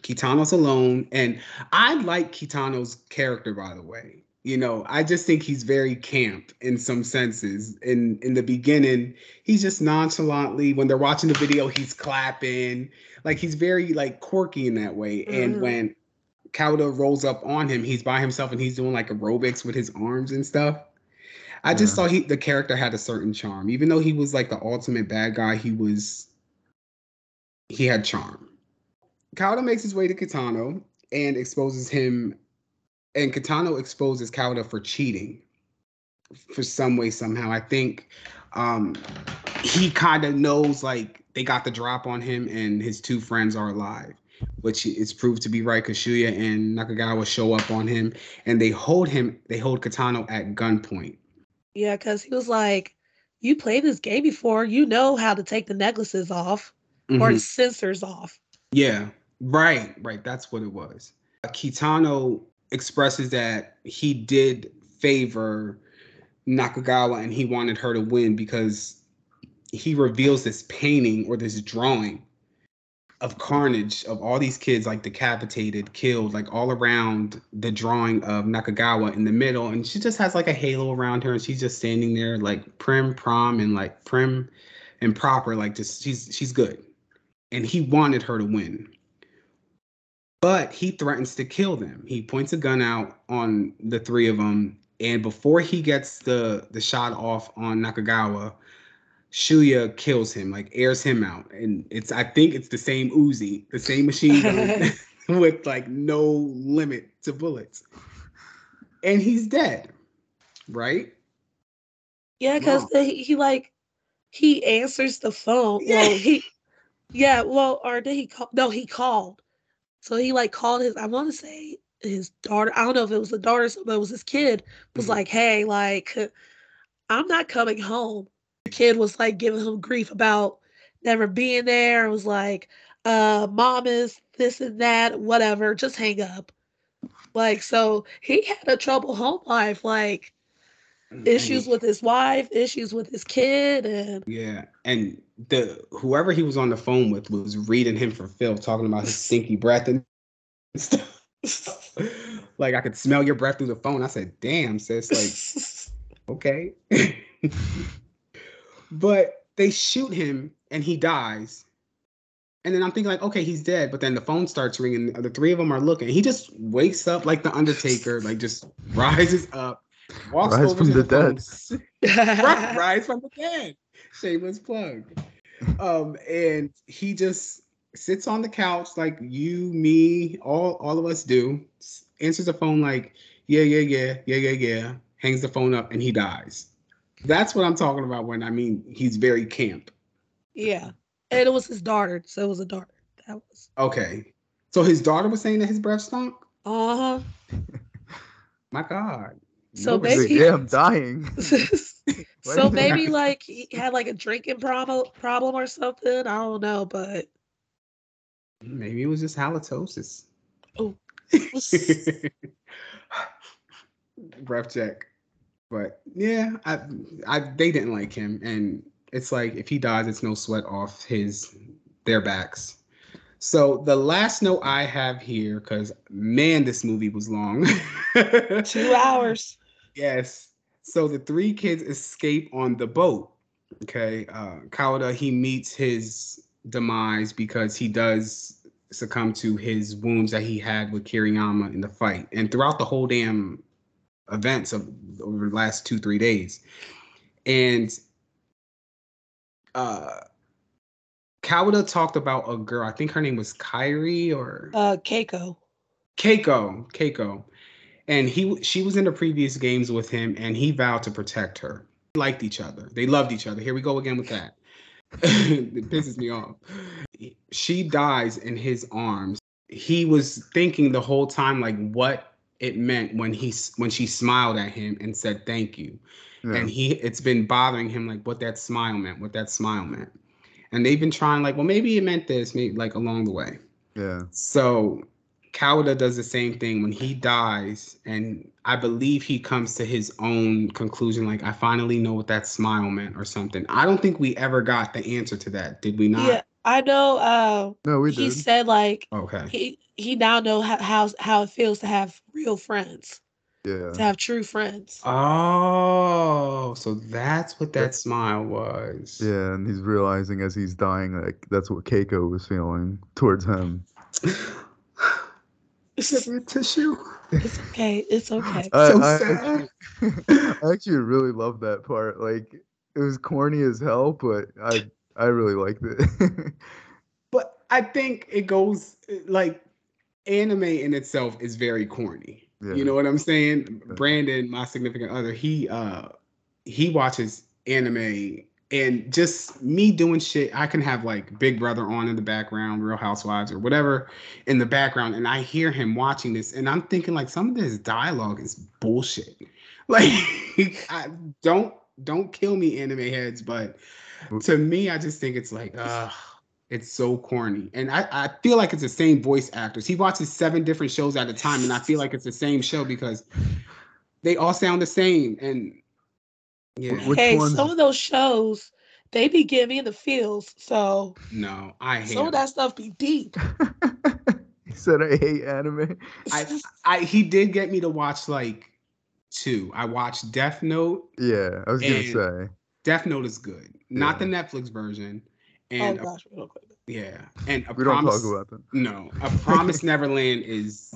Kitano's alone, and I like Kitano's character, by the way. You know, I just think he's very camp in some senses. In in the beginning, he's just nonchalantly when they're watching the video, he's clapping. Like he's very like quirky in that way. Mm-hmm. And when Kawada rolls up on him, he's by himself and he's doing like aerobics with his arms and stuff. I yeah. just thought he the character had a certain charm. Even though he was like the ultimate bad guy, he was he had charm. Kawada makes his way to Kitano and exposes him and Kitano exposes Kawada for cheating for some way somehow. I think um, he kind of knows like they got the drop on him and his two friends are alive, which is proved to be right because Shuya and Nakagawa show up on him and they hold him, they hold Kitano at gunpoint. Yeah, because he was like, You played this game before, you know how to take the necklaces off mm-hmm. or the sensors off. Yeah, right, right. That's what it was. Kitano expresses that he did favor Nakagawa and he wanted her to win because he reveals this painting or this drawing of carnage of all these kids like decapitated, killed, like all around the drawing of Nakagawa in the middle. And she just has like a halo around her and she's just standing there like prim, prom, and like prim and proper, like just she's she's good. And he wanted her to win but he threatens to kill them. He points a gun out on the three of them, and before he gets the the shot off on Nakagawa, Shuya kills him, like airs him out, and it's I think it's the same Uzi, the same machine gun with like no limit to bullets, and he's dead, right? Yeah, because he, he like he answers the phone. Well, he yeah, well, or did he call? No, he called so he like called his, I want to say his daughter, I don't know if it was the daughter, but it was his kid, was mm-hmm. like, hey, like, I'm not coming home. The kid was like giving him grief about never being there. It was like, uh, mom is this and that, whatever, just hang up. Like, so he had a trouble home life, like mm, issues with his wife, issues with his kid, and yeah, and the whoever he was on the phone with was reading him for Phil, talking about his stinky breath and stuff. like I could smell your breath through the phone. I said, "Damn, sis." Like, okay. but they shoot him and he dies. And then I'm thinking like, okay, he's dead. But then the phone starts ringing. The three of them are looking. He just wakes up like the Undertaker, like just rises up, walks rise over from the, the dead. rise from the dead shameless plug. Um, and he just sits on the couch like you, me, all all of us do. Answers the phone like, yeah, yeah, yeah, yeah, yeah, yeah. Hangs the phone up and he dies. That's what I'm talking about when I mean he's very camp. Yeah, and it was his daughter, so it was a daughter. That was okay. So his daughter was saying that his breath stunk. Uh huh. My God. So maybe yeah, I'm dying. so maybe like he had like a drinking problem problem or something. I don't know, but maybe it was just halitosis. Oh. Breath check. But yeah, I, I they didn't like him, and it's like if he dies, it's no sweat off his their backs. So the last note I have here, because man, this movie was long. Two hours. Yes. So the three kids escape on the boat. Okay. Uh, Kawada, he meets his demise because he does succumb to his wounds that he had with Kiriyama in the fight, and throughout the whole damn events of over the last two three days, and uh. Kawada talked about a girl. I think her name was Kyrie or Uh, Keiko. Keiko. Keiko, and he she was in the previous games with him, and he vowed to protect her. They liked each other. They loved each other. Here we go again with that. it pisses me off. She dies in his arms. He was thinking the whole time like what it meant when he when she smiled at him and said thank you. Yeah. And he it's been bothering him like what that smile meant, what that smile meant. And they've been trying like, well, maybe it meant this, maybe like along the way. yeah. So Kawada does the same thing when he dies, and I believe he comes to his own conclusion, like I finally know what that smile meant or something. I don't think we ever got the answer to that, did we not? Yeah, I know. Uh, No, we he did. said like Okay. he he now know how, how how it feels to have real friends, yeah. to have true friends. Oh, so that's what that smile was. Yeah, and he's realizing as he's dying, like that's what Keiko was feeling towards him. Give me a tissue. It's okay. It's okay. I, So I sad. actually, I actually really love that part. Like it was corny as hell, but I I really liked it. But I think it goes like anime in itself is very corny. Yeah. You know what I'm saying? Yeah. Brandon, my significant other, he uh he watches anime and just me doing shit, I can have like Big Brother on in the background, Real Housewives or whatever in the background, and I hear him watching this, and I'm thinking like some of this dialogue is bullshit. Like I don't don't kill me, anime heads, but to me, I just think it's like, uh it's so corny. And I, I feel like it's the same voice actors. He watches seven different shows at a time, and I feel like it's the same show because they all sound the same. And yeah, Which hey, ones- some of those shows they be giving me in the feels. So no, I hate some of that stuff be deep. he said I hate anime. I, I he did get me to watch like two. I watched Death Note. Yeah, I was gonna say. Death Note is good, not the Netflix version. oh And a- gosh, real quick. yeah, and a We don't promise. talk about that. No, a Promise Neverland is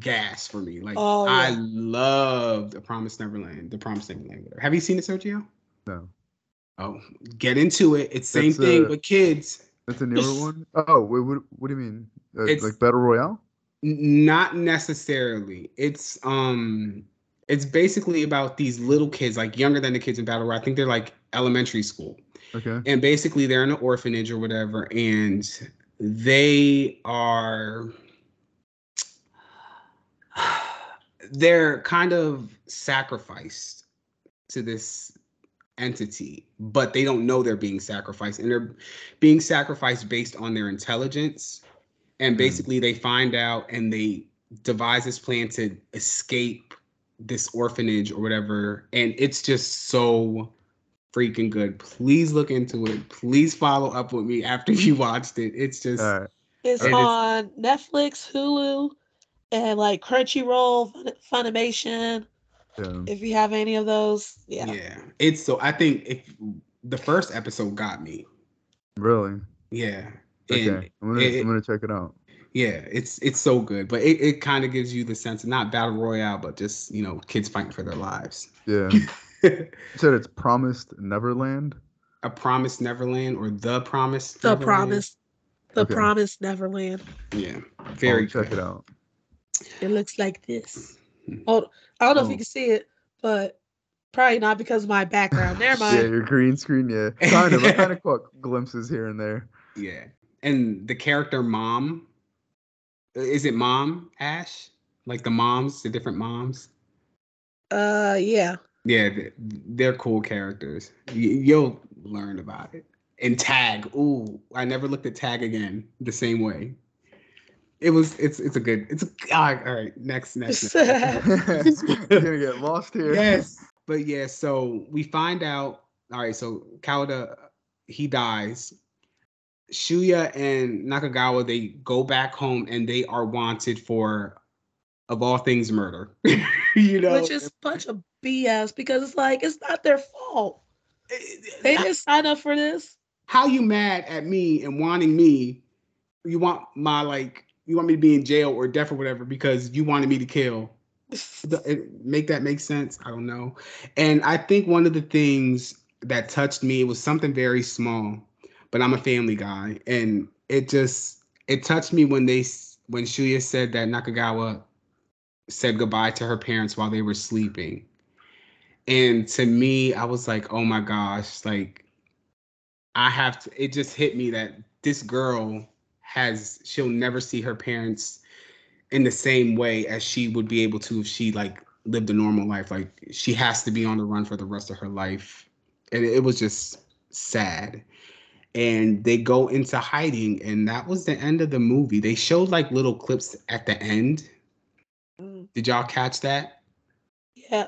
gas for me. Like Oh, I yeah. loved a Promise Neverland, the Promise Neverland. Whatever. Have you seen it, Sergio? No, Oh, get into it. It's same That's, thing uh, with kids. that's a newer one. Oh, wait, what? What do you mean? Uh, It's- like battle royale? Not necessarily. It's um, it's basically about these little kids, like younger than the kids in Battle Royale. I think they're like elementary school. Okay. and basically they're in an orphanage or whatever and they are they're kind of sacrificed to this entity but they don't know they're being sacrificed and they're being sacrificed based on their intelligence and Hmm. basically they find out and they devise this plan to escape this orphanage or whatever and it's just so freaking good please look into it please follow up with me after you watched it it's just All right. It's it's- on Netflix, Hulu, and like Crunchyroll, Fun- Funimation. Yeah. If you have any of those, yeah. yeah. it's so i think if the first episode got me Really? yeah Okay. and I'm gonna it- I'm gonna check it out. yeah it's it's so good but it, it kind of gives you the sense of not battle royale but just you know kids fighting for their lives Yeah. You said it's Promised Neverland. a Promised neverland or the promise The Neverland. Promise, The Okay. Promise Neverland. yeah very I'll check good. it out. It looks like this. Hmm. Oh, I don't know if you Oh. can see it, but probably not because of my background. Never mind. Yeah, your green screen. Yeah, kind of. I kind of caught glimpses here and there. Yeah. And the character mom, is it mom Ash? Like the moms, the different moms? Uh, yeah. Yeah, they're cool characters. You'll learn about it. And Tag, ooh, I never looked at Tag again the same way. It was, it's, it's a good, it's a, all right, all right next, next. next. You're gonna get lost here. yes. But yeah, so we find out. All right, so Kawada he dies. Shuya and Nakagawa they go back home and they are wanted for, of all things, murder. you know, Which is a bunch of BS because it's like it's not their fault. They didn't sign up for this. how you mad at me and wanting me? You want my like you want me to be in jail or death or whatever because you wanted me to kill. make that make sense? I don't know. And I think one of the things that touched me was something very small, but I'm a family guy, and it just it touched me when they when Shuya said that Nakagawa said goodbye to her parents while they were sleeping. And to me, I was like, oh my gosh, like I have to, it just hit me that this girl has, she'll never see her parents in the same way as she would be able to if she like lived a normal life. Like she has to be on the run for the rest of her life. And it was just sad. And they go into hiding, and that was the end of the movie. They showed like little clips at the end Mm. Did y'all catch that? Yeah.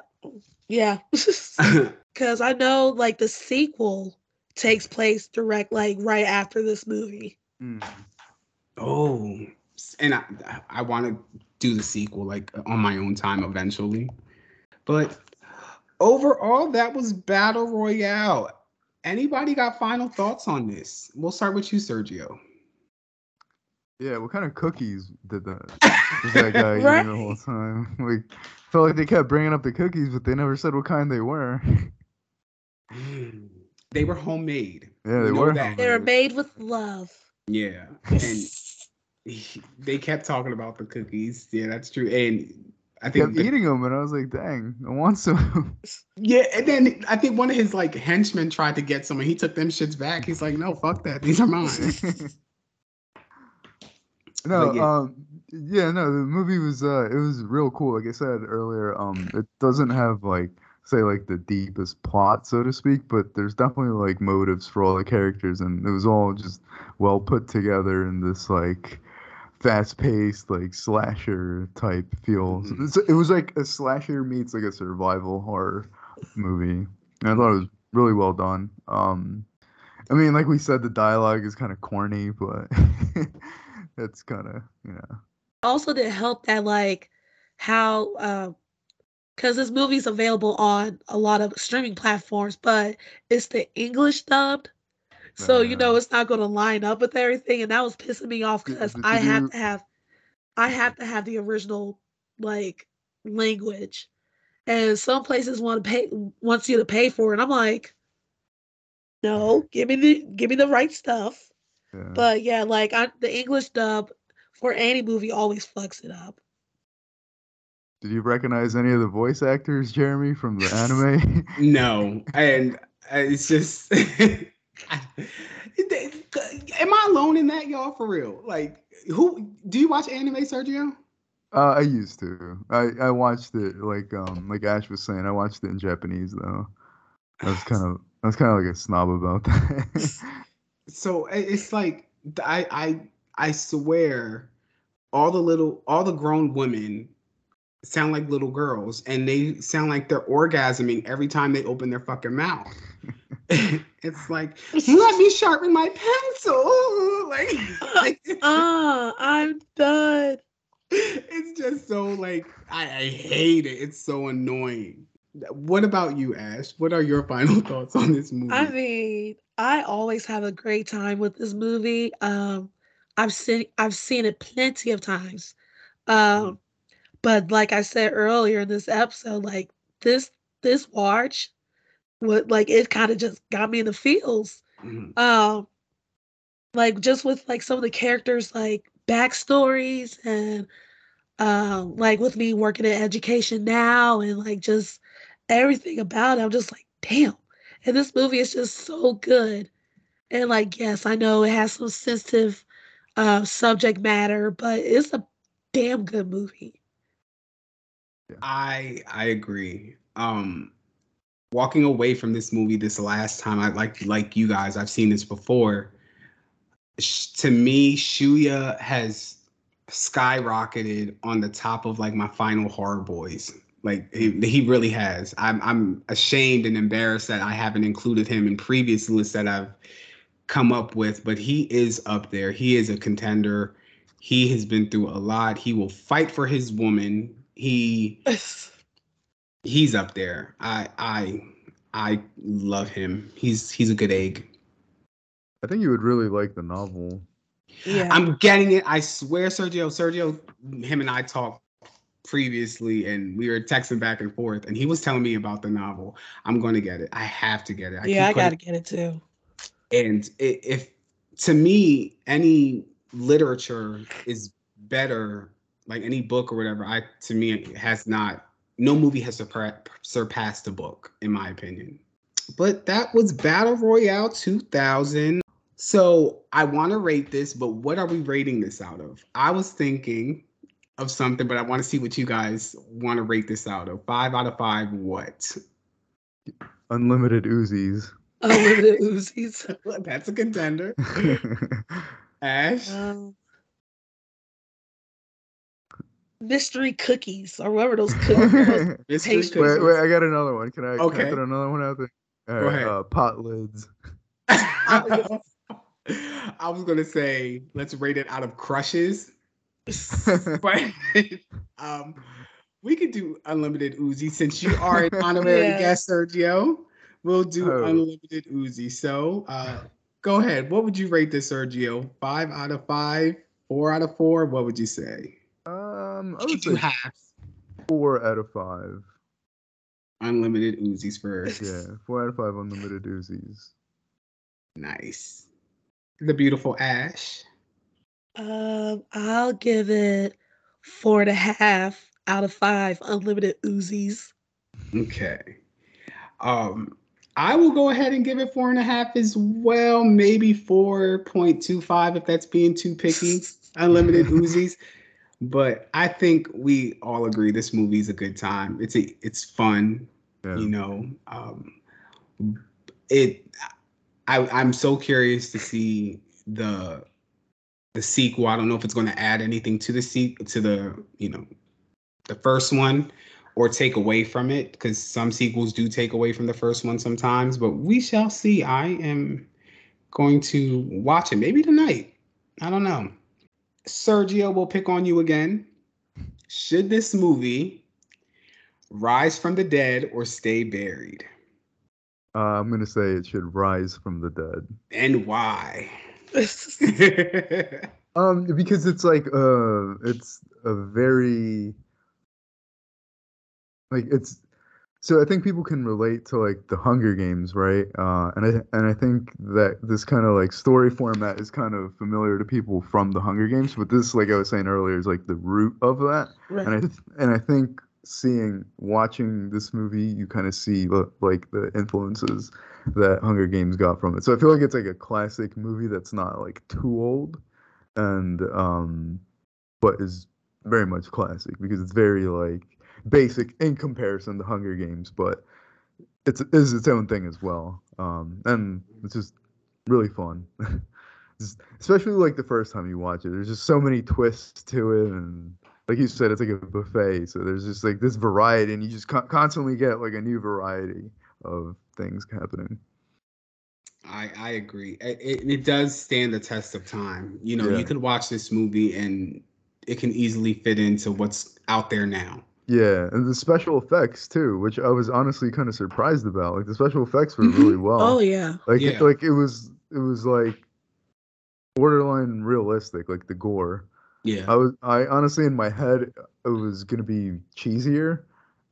Yeah. Cause I know like the sequel takes place direct like right after this movie. Mm. Oh. And I I want to do the sequel like on my own time eventually. But overall that was Battle Royale. Anybody got final thoughts on this? We'll start with you, Sergio. Yeah, what kind of cookies did that? Was that guy right. eating the whole time? Like, felt like they kept bringing up the cookies, but they never said what kind they were. Mm. They were homemade. Yeah, they were. That. They were made with love. Yeah, and they kept talking about the cookies. Yeah, that's true. And I think kept the, eating them, and I was like, "Dang, I want some." Yeah, and then I think one of his like henchmen tried to get some, and he took them shits back. He's like, "No, fuck that. These are mine." No, yeah. um, yeah, no, the movie was uh, it was real cool. Like I said earlier, um, it doesn't have like say like the deepest plot, so to speak, but there's definitely like motives for all the characters, and it was all just well put together in this like fast-paced like slasher type feel. Mm-hmm. So it was like a slasher meets like a survival horror movie. And I thought it was really well done. Um, I mean, like we said, the dialogue is kind of corny, but it's kind of you know. Also, did help that like how uh, because this movie's available on a lot of streaming platforms, but it's the English dubbed. So, uh, you know, it's not going to line up with everything. And that was pissing me off because I have to have, I have to have the original like language. And some places want to pay, wants you to pay for it. I'm like, no, give me the, give me the right stuff. Yeah. But yeah, like I, the English dub for any movie always fucks it up. Did you recognize any of the voice actors, Jeremy, from the anime? no, and uh, it's just. Am I alone in that, y'all? For real? Like, who do you watch anime, Sergio? Uh, I used to. I I watched it like um like Ash was saying. I watched it in Japanese though. I was kind of I was kind of like a snob about that. so it's like I I I swear all the little all the grown women sound like little girls and they sound like they're orgasming every time they open their fucking mouth. it's like let me sharpen my pencil. Like, like uh, I'm done. It's just so like I, I hate it. It's so annoying. What about you, Ash? What are your final thoughts on this movie? I mean, I always have a great time with this movie. Um, I've seen I've seen it plenty of times. Um, but like I said earlier in this episode, like this this watch, what like it kind of just got me in the feels. Mm-hmm. Um, like just with like some of the characters like backstories and um like with me working in education now and like just everything about it. I'm just like, damn. And this movie is just so good. And like, yes, I know it has some sensitive uh, subject matter, but it's a damn good movie. I I agree. Um walking away from this movie this last time, I like like you guys, I've seen this before. To me, Shuya has skyrocketed on the top of like my final horror boys. Like he, he really has. I'm I'm ashamed and embarrassed that I haven't included him in previous lists that I've come up with, but he is up there. He is a contender. He has been through a lot. He will fight for his woman. He he's up there. I I I love him. He's he's a good egg. I think you would really like the novel. Yeah. I'm getting it. I swear, Sergio. Sergio, him and I talked previously, and we were texting back and forth, and he was telling me about the novel. I'm going to get it. I have to get it. I yeah, I gotta get it too. and i- if to me any literature is better like any book or whatever i to me it has not no movie has surpa- surpassed the book in my opinion. But that was battle royale 2000 so i want to rate this but what are we rating this out of? I was thinking of something but i want to see what you guys want to rate this out of. Five out of five what? Unlimited Uzis. Unlimited Uzis. that's a contender. Ash? Um, mystery cookies or whatever those cookies. wait, cookies. wait, I got another one. Can I, can I throw another one out there? All Go right, ahead. Uh, pot lids. I was gonna say let's rate it out of crushes, but um, we could do unlimited Uzi since you are an honorary Yeah. guest, Sergio. We'll do Oh. unlimited Uzi. So, uh, go ahead. What would you rate this, Sergio? Five out of five, four out of four. What would you say? Um, I would do say half four out of five. unlimited Uzis for Yeah, four out of five unlimited Uzis. nice. The beautiful Ash. Um, I'll give it four and a half out of five unlimited Uzis. Okay. Um, I will go ahead and give it four and a half as well, maybe 4.25 if that's being too picky. Unlimited Uzis. But I think we all agree this movie is a good time. It's a it's fun, Yeah. you know. Um it I I'm so curious to see the the sequel. I don't know if it's going to add anything to the sequel to the, you know, the first one or take away from it because some sequels do take away from the first one sometimes, but we shall see. I am going to watch it maybe tonight. I don't know. Sergio will pick on you again. Should this movie rise from the dead or stay buried? Uh, I'm gonna say it should rise from the dead. And why? Um, because it's like uh, it's a very like it's so I think people can relate to like the Hunger Games, right? Uh, and I and I think that this kind of like story format is kind of familiar to people from the Hunger Games, but this, like I was saying earlier, is like the root of that. And I th- and I think seeing watching this movie, you kind of see li- like the influences that Hunger Games got from it. So I feel like it's like a classic movie that's not like too old, and um, but is very much classic because it's very like basic in comparison to Hunger Games, but it's is its own thing as well. Um, and it's just really fun. Just- Especially like the first time you watch it, there's just so many twists to it, and like you said, it's like a buffet. So there's just like this variety, and you just con- constantly get like a new variety of things happening. I, I agree. It, it, it does stand the test of time. You know, Yeah. you could watch this movie and it can easily fit into what's out there now. Yeah, and the special effects too, which I was honestly kind of surprised about. Like the special effects were really well. Oh yeah. like Yeah. like it was it was like borderline realistic, like the gore. Yeah. I was I honestly in my head it was gonna be cheesier,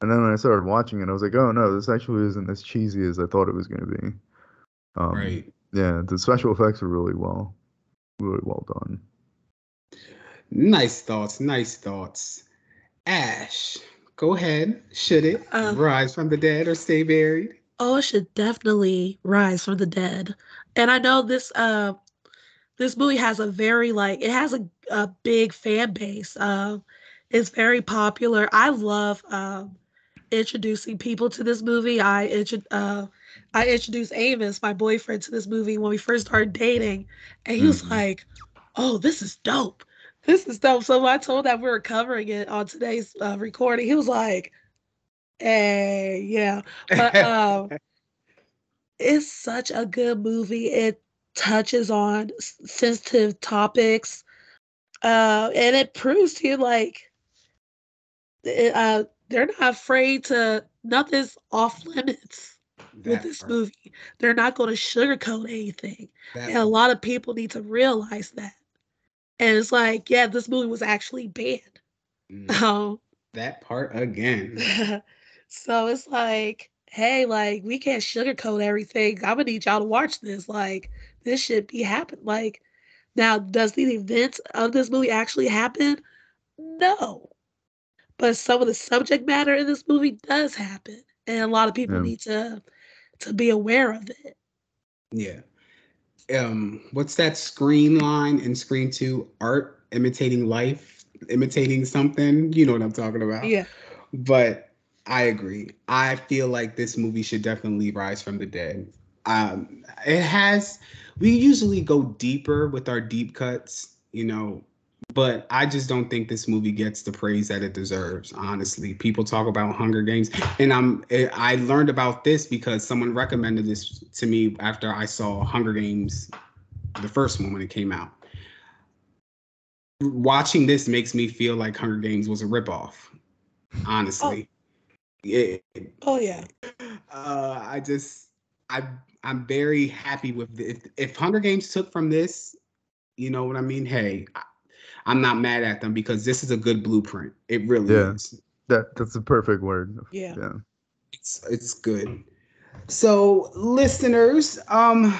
and then when I started watching it, I was like, oh no, this actually isn't as cheesy as I thought it was gonna be. Um, right. Yeah, the special effects were really well, really well done. Nice thoughts. Nice thoughts. Ash, go ahead. Should it Um, rise from the dead or stay buried? Oh, it should definitely rise from the dead. And I know this uh this movie has a very like it has a, a big fan base. Um it's very popular. I love um introducing people to this movie. I intro- uh I introduced Amos, my boyfriend, to this movie when we first started dating, and he was Mhm. like, "Oh, this is dope. This is dope." So when I told that we were covering it on today's uh, recording, he was like, "Hey, yeah." But um, it's such a good movie. It touches on sensitive topics, uh, and it proves to you like it, uh, they're not afraid to. Nothing's off limits. with this part. movie. They're not going to sugarcoat anything. That And a lot of people need to realize that. And it's like, yeah, this movie was actually banned. Mm, Um, that part again. so it's like, hey, like we can't sugarcoat everything. I'm gonna need y'all to watch this. Like this should be happen. Like now, does the events of this movie actually happen? No. But some of the subject matter in this movie does happen. And a lot of people Yeah. need to to be aware of it. Yeah. Um, what's that screen line in Scream Two? Art imitating life, imitating something. You know what I'm talking about. Yeah. But I agree. I feel like this movie should definitely rise from the dead. Um, it has. We usually go deeper with our deep cuts, you know, but I just don't think this movie gets the praise that it deserves. Honestly, people talk about Hunger Games, and I'm. I learned about this because someone recommended this to me after I saw Hunger Games, the first one when it came out. Watching this makes me feel like Hunger Games was a ripoff. Honestly, yeah. Oh yeah. Uh, I just, I, I'm very happy with the, if, if Hunger Games took from this, you know what I mean. Hey, I'm not mad at them because this is a good blueprint. It really Yeah. is. That that's the perfect word. Yeah. Yeah. It's it's good. So listeners, um,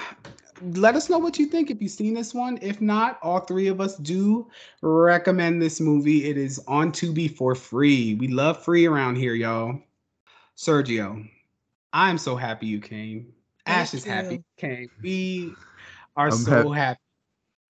let us know what you think if you've seen this one. If not, all three of us do recommend this movie. It is on Tubi for free. We love free around here, y'all. Sergio, I'm so happy you came. Ash Thank is happy you. you came. We are I'm so hap- happy.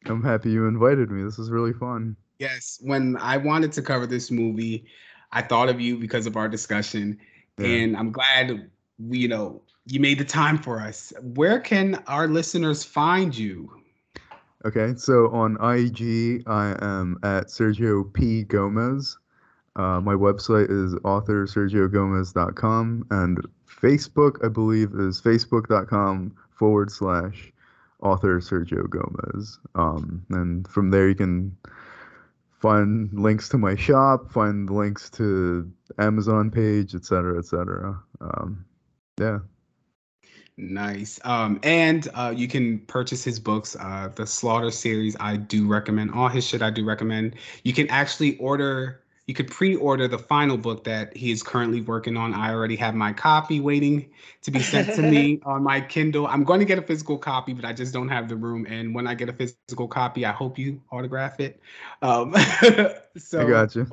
I'm happy you invited me. This is really fun. Yes, when I wanted to cover this movie, I thought of you because of our discussion, Yeah. and I'm glad we, you know, you made the time for us. Where can our listeners find you? Okay, so on IG, I am at Sergio P. Gomez. Uh, my website is authorsergiogomez.com, and Facebook, I believe, is facebook.com forward slash author Sergio Gomez. Um, and from there, you can find links to my shop, find links to Amazon page, etc., etc. Um, yeah. Nice. Um, and uh, you can purchase his books, uh, the Slaughter series. I do recommend all his shit. I do recommend. You can actually order. You could pre-order the final book that he is currently working on. I already have my copy waiting to be sent to me on my Kindle. I'm going to get a physical copy, but I just don't have the room. And when I get a physical copy, I hope you autograph it. Um, so I got you.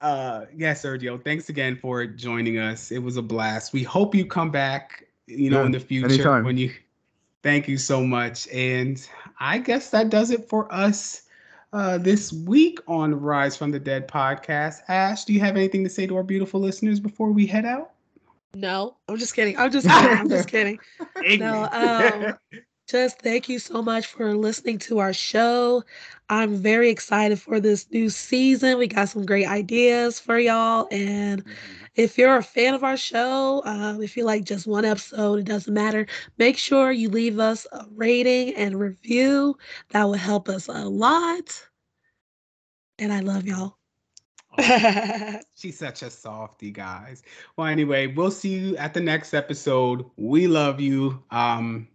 uh yeah sergio thanks again for joining us it was a blast we hope you come back you know Yeah, in the future anytime. when you thank you so much and i guess that does it for us uh this week on rise from the dead podcast ash do you have anything to say to our beautiful listeners before we head out No, I'm just kidding. I'm just kidding. I'm just kidding. No, um, just thank you so much for listening to our show. I'm very excited for this new season. We got some great ideas for y'all. And if you're a fan of our show, um, if you like just one episode, it doesn't matter. Make sure you leave us a rating and review. That will help us a lot. And I love y'all. She's such a softy, guys. Well, anyway, we'll see you at the next episode. We love you. Um,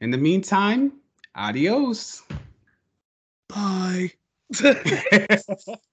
in the meantime, adios. Bye.